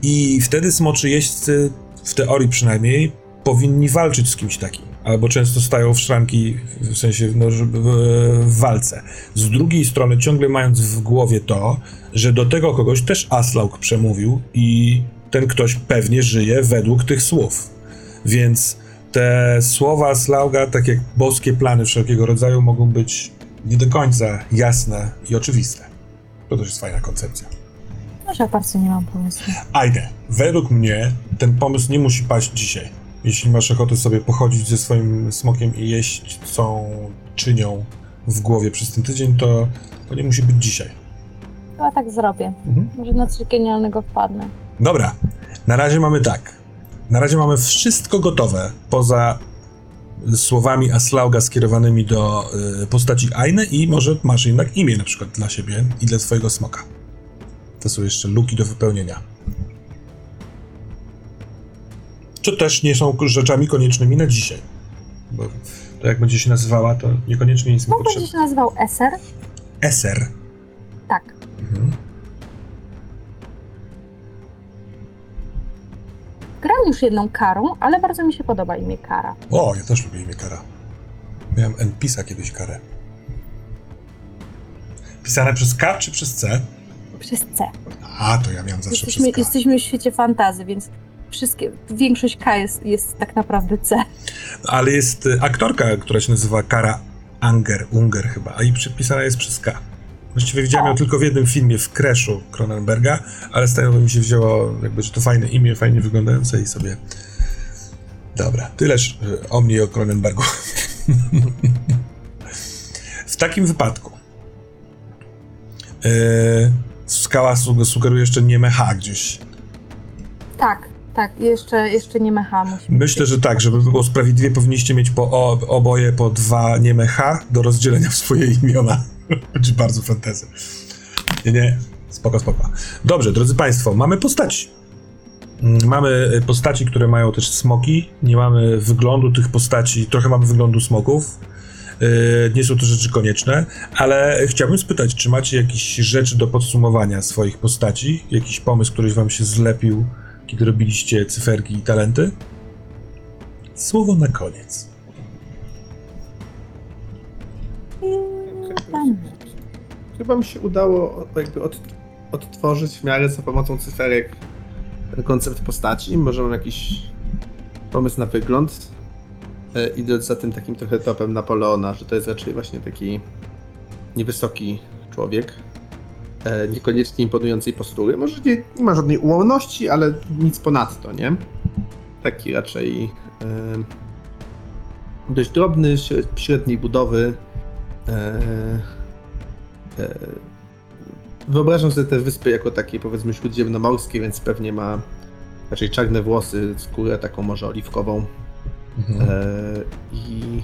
I wtedy smoczy jeźdźcy, w teorii przynajmniej, powinni walczyć z kimś takim. Albo często stają w szranki, w sensie no, w walce. Z drugiej strony, ciągle mając w głowie to, że do tego kogoś też Aslaug przemówił i ten ktoś pewnie żyje według tych słów. Więc te słowa Aslauga, tak jak boskie plany wszelkiego rodzaju, mogą być nie do końca jasne i oczywiste. To też jest fajna koncepcja. Może bardzo nie mam pomysłu. Ajde, według mnie ten pomysł nie musi paść dzisiaj. Jeśli masz ochotę sobie pochodzić ze swoim smokiem i jeść, co czynią w głowie przez ten tydzień, to, to nie musi być dzisiaj. Chyba tak zrobię. Mhm. Może na coś genialnego wpadnę. Dobra, na razie mamy tak. Na razie mamy wszystko gotowe, poza słowami Aslauga skierowanymi do y, postaci Aine i może masz jednak imię na przykład dla siebie i dla swojego smoka. To są jeszcze luki do wypełnienia. Co też nie są rzeczami koniecznymi na dzisiaj. Bo to jak będzie się nazywała, to niekoniecznie nic Mógł potrzebne. będzie się nazywał Eser. Eser. Tak. Mhm. Gram już jedną karą, ale bardzo mi się podoba imię Kara. O, ja też lubię imię Kara. Miałem NPisa kiedyś Karę. Pisane przez K czy przez C? Przez C. A, to ja miałem zawsze Jesteśmy, przez K. jesteśmy w świecie fantazy, więc wszystkie, większość K jest, jest tak naprawdę C. Ale jest y, aktorka, która się nazywa Kara Anger, Unger chyba, a i przypisana jest przez K. Właściwie widziałem ją tylko w jednym filmie w Creshu Cronenberga, ale z tego mi się wzięło, jakby, że to fajne imię, fajnie wyglądające i sobie... Dobra, tyleż o mnie i o Cronenbergu. w takim wypadku yy, skała su- sugeruje jeszcze nie mecha gdzieś. Tak, tak, jeszcze, jeszcze nie mecha. Myślę, że tak, żeby było sprawiedliwie, powinniście mieć po o, oboje po dwa nieme H do rozdzielenia w swoje imiona. Będzie bardzo fantazy. Nie, nie, spoko, spoko. Dobrze, drodzy Państwo, mamy postaci. Mm, Mamy y, postaci, które mają też smoki. Nie mamy wyglądu tych postaci, trochę mamy wyglądu smoków. Yy, Nie są to rzeczy konieczne, ale chciałbym spytać, czy macie jakieś rzeczy do podsumowania swoich postaci? Jakiś pomysł, któryś wam się zlepił, kiedy robiliście cyferki i talenty? Słowo na koniec. Chyba mi się udało jakby od, odtworzyć w miarę za pomocą cyferek ten koncept postaci. Może mam jakiś pomysł na wygląd. E, idąc za tym takim trochę topem Napoleona, że to jest raczej właśnie taki niewysoki człowiek. E, niekoniecznie imponującej postury. Może nie, nie ma żadnej ułomności, ale nic ponadto, nie? Taki raczej e, dość drobny, śre- średniej budowy. Wyobrażam sobie te wyspy jako takie powiedzmy śródziemnomorskie, więc pewnie ma raczej czarne włosy, skórę taką może oliwkową. Mhm. E, I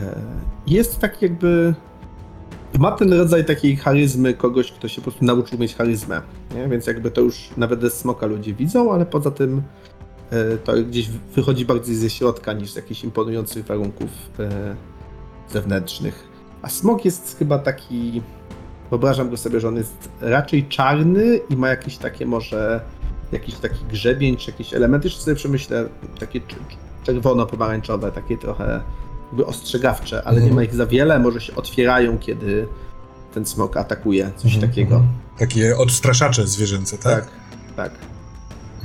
e, jest tak jakby. Ma ten rodzaj takiej charyzmy kogoś, kto się po prostu nauczył mieć charyzmę. Nie? Więc jakby to już nawet ze smoka ludzie widzą, ale poza tym e, to gdzieś wychodzi bardziej ze środka niż z jakichś imponujących warunków e, zewnętrznych. A smok jest chyba taki. Wyobrażam go sobie, że on jest raczej czarny i ma jakieś takie może jakiś taki grzebień, czy jakieś elementy, jeszcze sobie przemyślę, takie czerwono-pomarańczowe, takie trochę jakby ostrzegawcze, ale nie Mhm. ma ich za wiele, może się otwierają, kiedy ten smok atakuje, coś Mhm, takiego. mhm. Takie odstraszacze zwierzęce, tak? Tak, tak.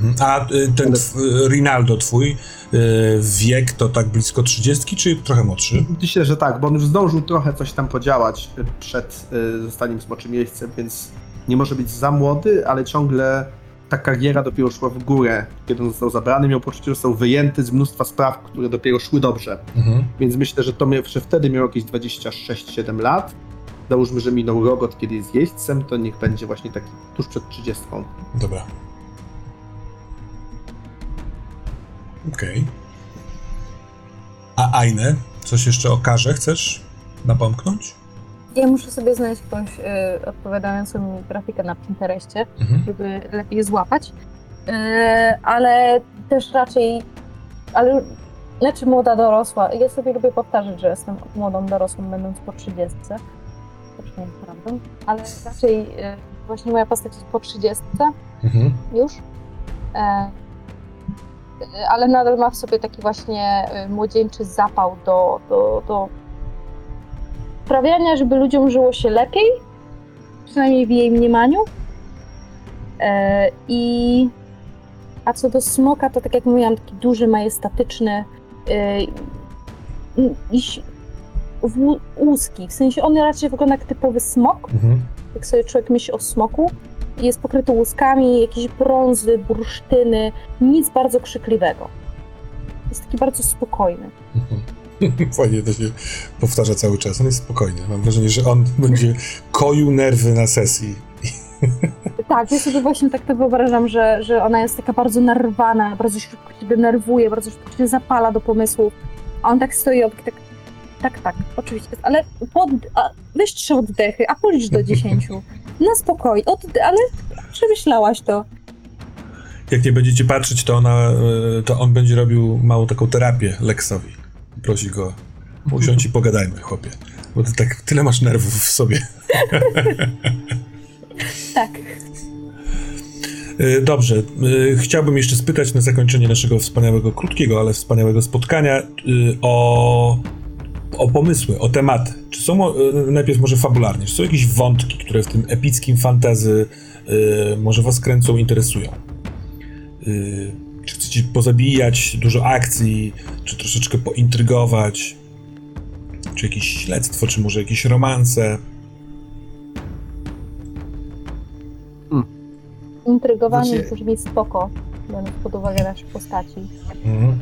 Mhm. A y, ten Ale- tw- Rinaldo twój, y, wiek to tak blisko 30, czy trochę młodszy? Myślę, że tak, bo on już zdążył trochę coś tam podziałać y, przed y, zostaniem smoczym miejscem, więc nie może być za młody, ale ciągle ta kariera dopiero szła w górę. Kiedy on został zabrany, miał poczucie, że został wyjęty z mnóstwa spraw, które dopiero szły dobrze. Mhm. Więc myślę, że to że wtedy miał jakieś 26-7 lat. Załóżmy, że minął rok od kiedy jest jeźdźcem, to niech będzie właśnie taki tuż przed 30. Dobra. Okej. A Aine, coś jeszcze o karze chcesz napomknąć? Ja muszę sobie znaleźć jakąś y, odpowiadającą mi grafikę na Pinterestie, Mhm. żeby lepiej złapać. Y, ale też raczej, ale znaczy młoda dorosła. Ja sobie lubię powtarzać, że jestem młodą dorosłą, będąc po 30. To nie jest prawdą, ale raczej y, właśnie moja postać jest po 30 Mhm. już. E, e, ale nadal ma w sobie taki właśnie e, młodzieńczy zapał do, do, do sprawiania, żeby ludziom żyło się lepiej, przynajmniej w jej mniemaniu. E, I a co do smoka, to tak jak mówiłam, taki duży, majestatyczny e, i- i ś- włó- łuski. W sensie on raczej wygląda jak typowy smok, Mhm. jak sobie człowiek myśli o smoku, jest pokryty łuskami, jakieś brązy, bursztyny, nic bardzo krzykliwego. Jest taki bardzo spokojny. Mhm. Fajnie to się powtarza cały czas. On jest spokojny. Mam wrażenie, że on będzie koił nerwy na sesji. Tak, ja sobie właśnie tak to wyobrażam, że, że ona jest taka bardzo narwana, bardzo szybko się denerwuje, bardzo szybko się zapala do pomysłów, a on tak stoi obok, tak, tak, tak, oczywiście, ale pod, a, weź trzy oddechy, a policz do dziesięciu. Na spokojnie, odde- ale przemyślałaś to. Jak nie będziecie patrzeć, to, ona, e, to on będzie robił małą taką terapię Lexowi. Prosi go, usiądź i pogadajmy, chłopie. Bo ty tak tyle masz nerwów w sobie. Tak. Y, Dobrze, y, chciałbym jeszcze spytać na zakończenie naszego wspaniałego, krótkiego, ale wspaniałego spotkania y, o, o pomysły, o tematy. Czy są, najpierw może fabularnie, czy są jakieś wątki, które w tym epickim fantazy może was kręcą, interesują? Chcecie pozabijać dużo akcji, czy troszeczkę pointrygować? Czy jakieś śledztwo, czy może jakieś romanse? Intrygowanie Znaczy- brzmi spoko, biorąc pod uwagę nasze postaci. Mhm.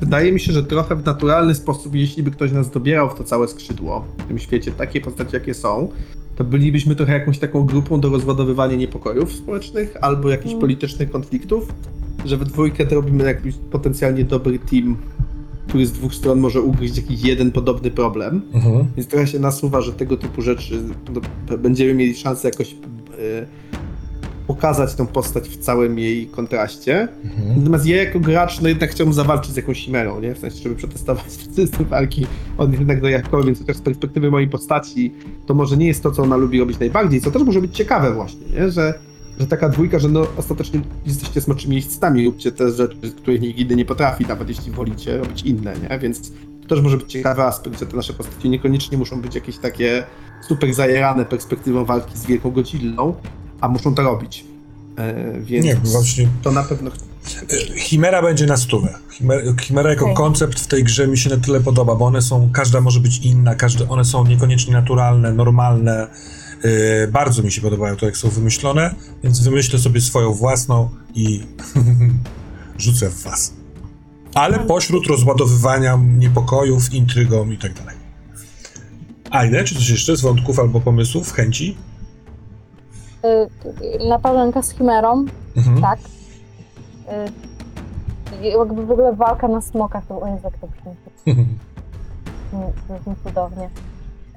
Wydaje mi się, że trochę w naturalny sposób, jeśli by ktoś nas dobierał w to całe skrzydło, w tym świecie, takie postacie jakie są, to bylibyśmy trochę jakąś taką grupą do rozładowywania niepokojów społecznych albo jakichś Mm. politycznych konfliktów, że we dwójkę to robimy jakiś potencjalnie dobry team, który z dwóch stron może ugryźć jakiś jeden podobny problem. Mhm. Więc trochę się nasuwa, że tego typu rzeczy no, będziemy mieli szansę jakoś e, pokazać tą postać w całym jej kontraście. Mhm. Natomiast ja jako gracz, no jednak chciałbym zawalczyć z jakąś chimerą, nie? W sensie, żeby przetestować system walki od jednak do jakkolwiek, więc chociaż z perspektywy mojej postaci, to może nie jest to, co ona lubi robić najbardziej, co też może być ciekawe właśnie, nie? Że, że taka dwójka, że no ostatecznie jesteście smoczymi jeźdźcami, róbcie te rzeczy, których inny nie potrafi, nawet jeśli wolicie robić inne, nie? Więc to też może być ciekawy aspekt, że te nasze postaci niekoniecznie muszą być jakieś takie super zajerane perspektywą walki z wielką godzillą, a muszą to robić. E, więc Nie, właśnie to na pewno Chimera będzie na stówę. Chimera, Chimera jako Okej. koncept w tej grze mi się na tyle podoba, bo one są, każda może być inna, każde, one są niekoniecznie naturalne, normalne. Yy, bardzo mi się podobają to, jak są wymyślone, więc wymyślę sobie swoją własną i rzucę w was. Ale pośród rozładowywania niepokojów, intrygą i tak dalej. Ajde, czy coś jeszcze z wątków albo pomysłów, chęci? Y, Naparzanka z chimerą, Mhm. tak. Y, Jakby w ogóle walka na smokach, to o Jezu, jak to brzmi. brzmi cudownie.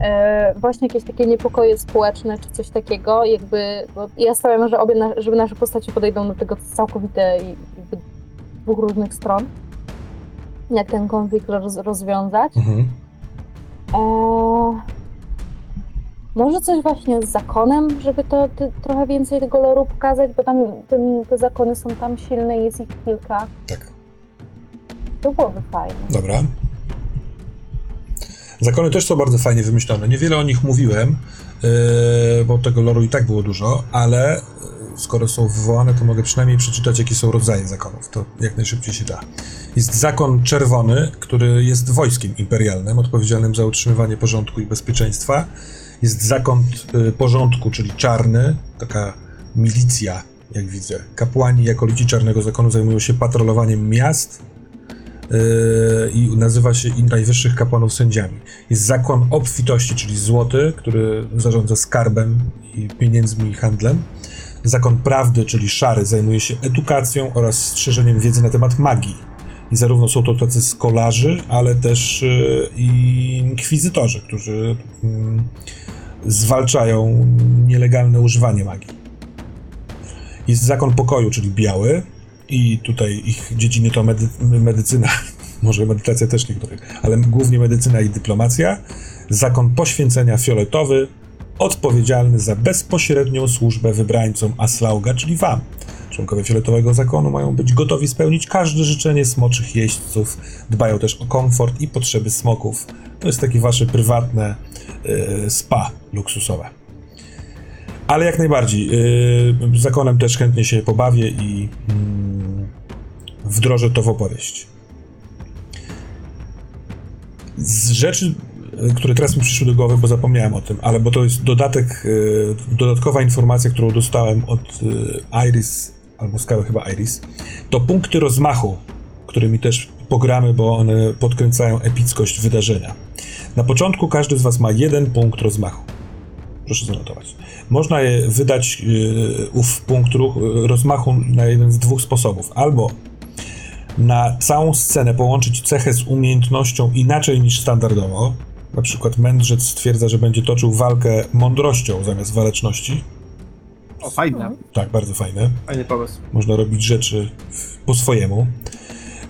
E, właśnie jakieś takie niepokoje społeczne czy coś takiego, jakby, bo ja stawiam, że obie, na, żeby nasze postacie podejdą do tego całkowite i dwóch różnych stron. Jak ten konflikt roz, rozwiązać. Mhm. E, może coś właśnie z zakonem, żeby to ty, trochę więcej tego loru pokazać, bo tam tym, te zakony są tam silne, jest ich kilka. Tak. To byłoby fajne. Dobra. Zakony też są bardzo fajnie wymyślone. Niewiele o nich mówiłem, yy, bo tego loru i tak było dużo, ale skoro są wywołane, to mogę przynajmniej przeczytać, jakie są rodzaje zakonów. To jak najszybciej się da. Jest zakon czerwony, który jest wojskiem imperialnym, odpowiedzialnym za utrzymywanie porządku i bezpieczeństwa. Jest zakon yy, porządku, czyli czarny, taka milicja, jak widzę. Kapłani jako ludzi czarnego zakonu zajmują się patrolowaniem miast, i nazywa się najwyższych kapłanów sędziami. Jest zakon obfitości, czyli złoty, który zarządza skarbem i pieniędzmi i handlem. Zakon prawdy, czyli szary, zajmuje się edukacją oraz strzeżeniem wiedzy na temat magii. I zarówno są to tacy skolarzy, ale też yy, i inkwizytorzy, którzy mm, zwalczają nielegalne używanie magii. Jest zakon pokoju, czyli biały, i tutaj ich dziedziny to medy medycyna, może medytacja też niektórych, ale głównie medycyna i dyplomacja. Zakon poświęcenia fioletowy, odpowiedzialny za bezpośrednią służbę wybrańcom Aslauga, czyli wam. Członkowie fioletowego zakonu mają być gotowi spełnić każde życzenie smoczych jeźdźców, dbają też o komfort i potrzeby smoków. To jest takie wasze prywatne e, spa luksusowe. Ale jak najbardziej. Yy, zakonem też chętnie się pobawię i mm, wdrożę to w opowieść. Z rzeczy, y, które teraz mi przyszły do głowy, bo zapomniałem o tym, ale bo to jest dodatek, yy, dodatkowa informacja, którą dostałem od yy, Iris, albo skały chyba Iris, to punkty rozmachu, którymi też pogramy, bo one podkręcają epickość wydarzenia. Na początku każdy z Was ma jeden punkt rozmachu. Proszę zanotować. Można je wydać yy, ów punkt ruch, rozmachu na jeden z dwóch sposobów. Albo na całą scenę połączyć cechę z umiejętnością inaczej niż standardowo. Na przykład mędrzec stwierdza, że będzie toczył walkę mądrością zamiast waleczności. O, fajne. Tak, bardzo fajne. Fajny pomysł. Można robić rzeczy po swojemu.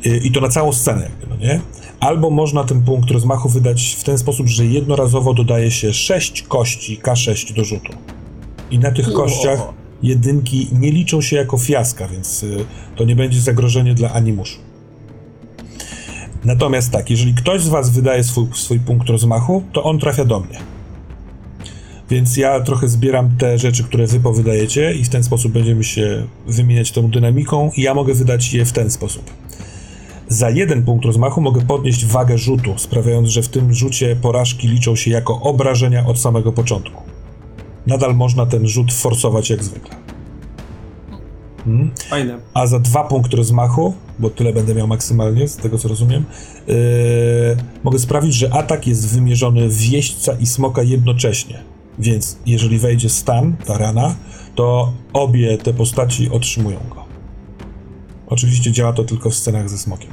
Y, I to na całą scenę, no nie? Albo można ten punkt rozmachu wydać w ten sposób, że jednorazowo dodaje się 6 kości K6 do rzutu. I na tych kościach jedynki nie liczą się jako fiaska, więc y, to nie będzie zagrożenie dla animuszu. Natomiast tak, jeżeli ktoś z was wydaje swój, swój punkt rozmachu, to on trafia do mnie. Więc ja trochę zbieram te rzeczy, które wy powydajecie i w ten sposób będziemy się wymieniać tą dynamiką i ja mogę wydać je w ten sposób. Za jeden punkt rozmachu mogę podnieść wagę rzutu, sprawiając, że w tym rzucie porażki liczą się jako obrażenia od samego początku. Nadal można ten rzut forsować jak zwykle. Mhm. Fajne. A za dwa punkty rozmachu, bo tyle będę miał maksymalnie, z tego co rozumiem, yy, mogę sprawić, że atak jest wymierzony w jeźdźca i smoka jednocześnie. Więc jeżeli wejdzie stan, ta rana, to obie te postaci otrzymują go. Oczywiście działa to tylko w scenach ze smokiem.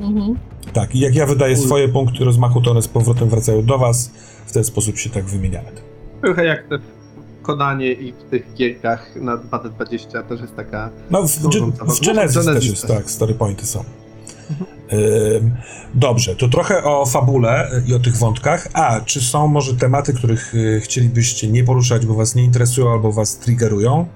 Mhm. Tak, i jak ja wydaję Ul. swoje punkty rozmachu, to one z powrotem wracają do was. W ten sposób się tak wymieniamy. Trochę jak te w Konanie i w tych gierkach na 2D20 też jest taka... No, w, zabawą. w Genesis W też jest, tak, story pointy są. Ym, dobrze, to trochę o fabule y, i o tych wątkach. A, czy są może tematy, których y, chcielibyście nie poruszać, bo was nie interesują albo was triggerują?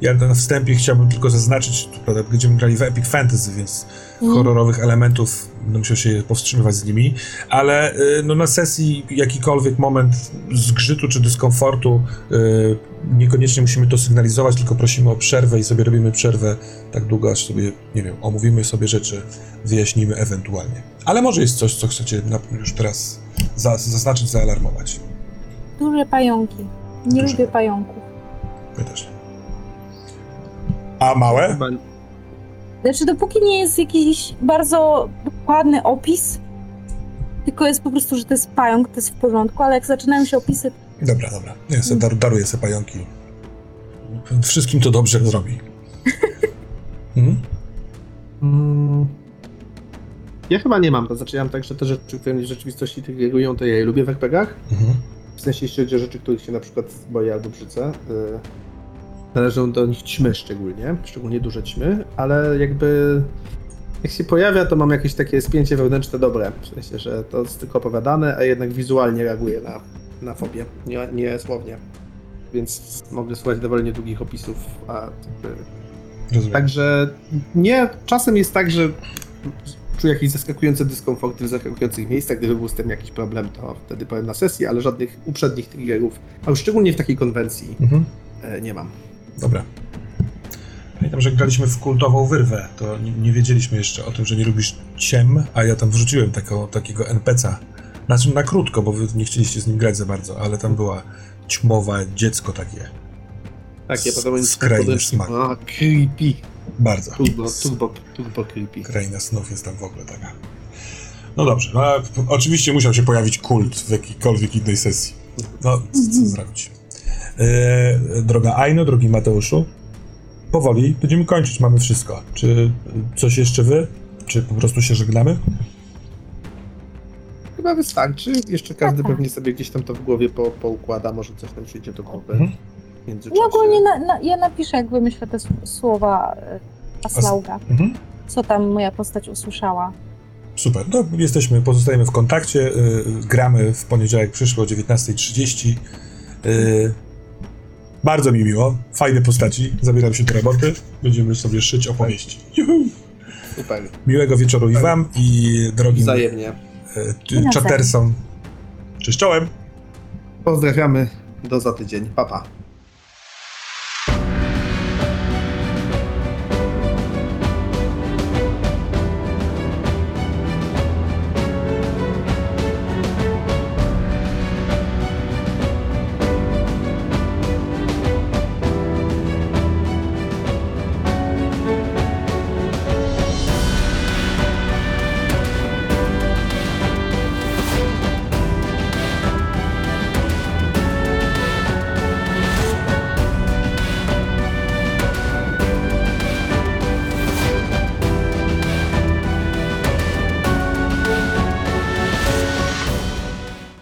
Ja na wstępie chciałbym tylko zaznaczyć, prawda, będziemy grali w Epic Fantasy, więc Mhm. horrorowych elementów będę musiał się powstrzymywać z nimi, ale y, no, na sesji jakikolwiek moment zgrzytu czy dyskomfortu y, niekoniecznie musimy to sygnalizować, tylko prosimy o przerwę i sobie robimy przerwę tak długo, aż sobie, nie wiem, omówimy sobie rzeczy, wyjaśnimy ewentualnie. Ale może jest coś, co chcecie już teraz za, zaznaczyć, zaalarmować. Duże pająki. Nie Duże. lubię pająków. My też nie. A małe? Chyba Znaczy, dopóki nie jest jakiś bardzo dokładny opis, tylko jest po prostu, że to jest pająk, to jest w porządku, ale jak zaczynają się opisy, Dobra, dobra. Ja sobie dar, daruję sobie pająki. Wszystkim to dobrze zrobi. Mhm. Mm. Ja chyba nie mam, to znaczy ja mam tak, że te rzeczy, które mnie w rzeczywistości triggerują, to ja je lubię w RPGach. Mhm. W sensie, jeśli chodzi o rzeczy, których się na przykład boję albo brzydzę. y, Należą do nich ćmy szczególnie, szczególnie duże ćmy, ale jakby jak się pojawia, to mam jakieś takie spięcie wewnętrzne dobre. W sensie, że to jest tylko opowiadane, a jednak wizualnie reaguję na, na fobię, nie, nie słownie. Więc mogę słuchać dowolnie długich opisów, a Rozumiem. Także nie, czasem jest tak, że czuję jakieś zaskakujące dyskomforty w zaskakujących miejscach. Gdyby był z tym jakiś problem, to wtedy powiem na sesji, ale żadnych uprzednich triggerów, a już szczególnie w takiej konwencji, Mhm. e, nie mam. Dobra. Pamiętam, że graliśmy w kultową wyrwę, to nie, nie wiedzieliśmy jeszcze o tym, że nie lubisz ciem, a ja tam wrzuciłem taką, takiego NPC'a. Znaczy na krótko, bo wy nie chcieliście z nim grać za bardzo, ale tam była ćmowe dziecko takie. Takie S- podobnie skrajny smak. A, creepy. Bardzo. Turbo, turbo, turbo creepy. Kraina snów jest tam w ogóle taka. No dobrze, no, oczywiście musiał się pojawić kult w jakiejkolwiek innej sesji. No, co, co zrobić? E, droga Aino, drogi Mateuszu, powoli będziemy kończyć, mamy wszystko. Czy coś jeszcze wy? Czy po prostu się żegnamy? Chyba wystarczy. Jeszcze każdy Tak. pewnie sobie gdzieś tam to w głowie po, poukłada, może coś tam przyjdzie do głowy. Mhm. W międzyczasie. ja ogólnie na, na, ja napiszę, jak wymyślę te s- słowa e, Aslauga, Mhm. co tam moja postać usłyszała. Super, no jesteśmy, pozostajemy w kontakcie, y, gramy w poniedziałek przyszły o 19.30. Y, bardzo mi miło, fajne postaci, zabieram się do roboty, będziemy sobie szyć opowieści. Juhu. Super. Miłego wieczoru i wam i drogim Wzajemnie. nawzajem. czatersom. Cześć czołem! Pozdrawiamy. Do za tydzień. Pa, pa.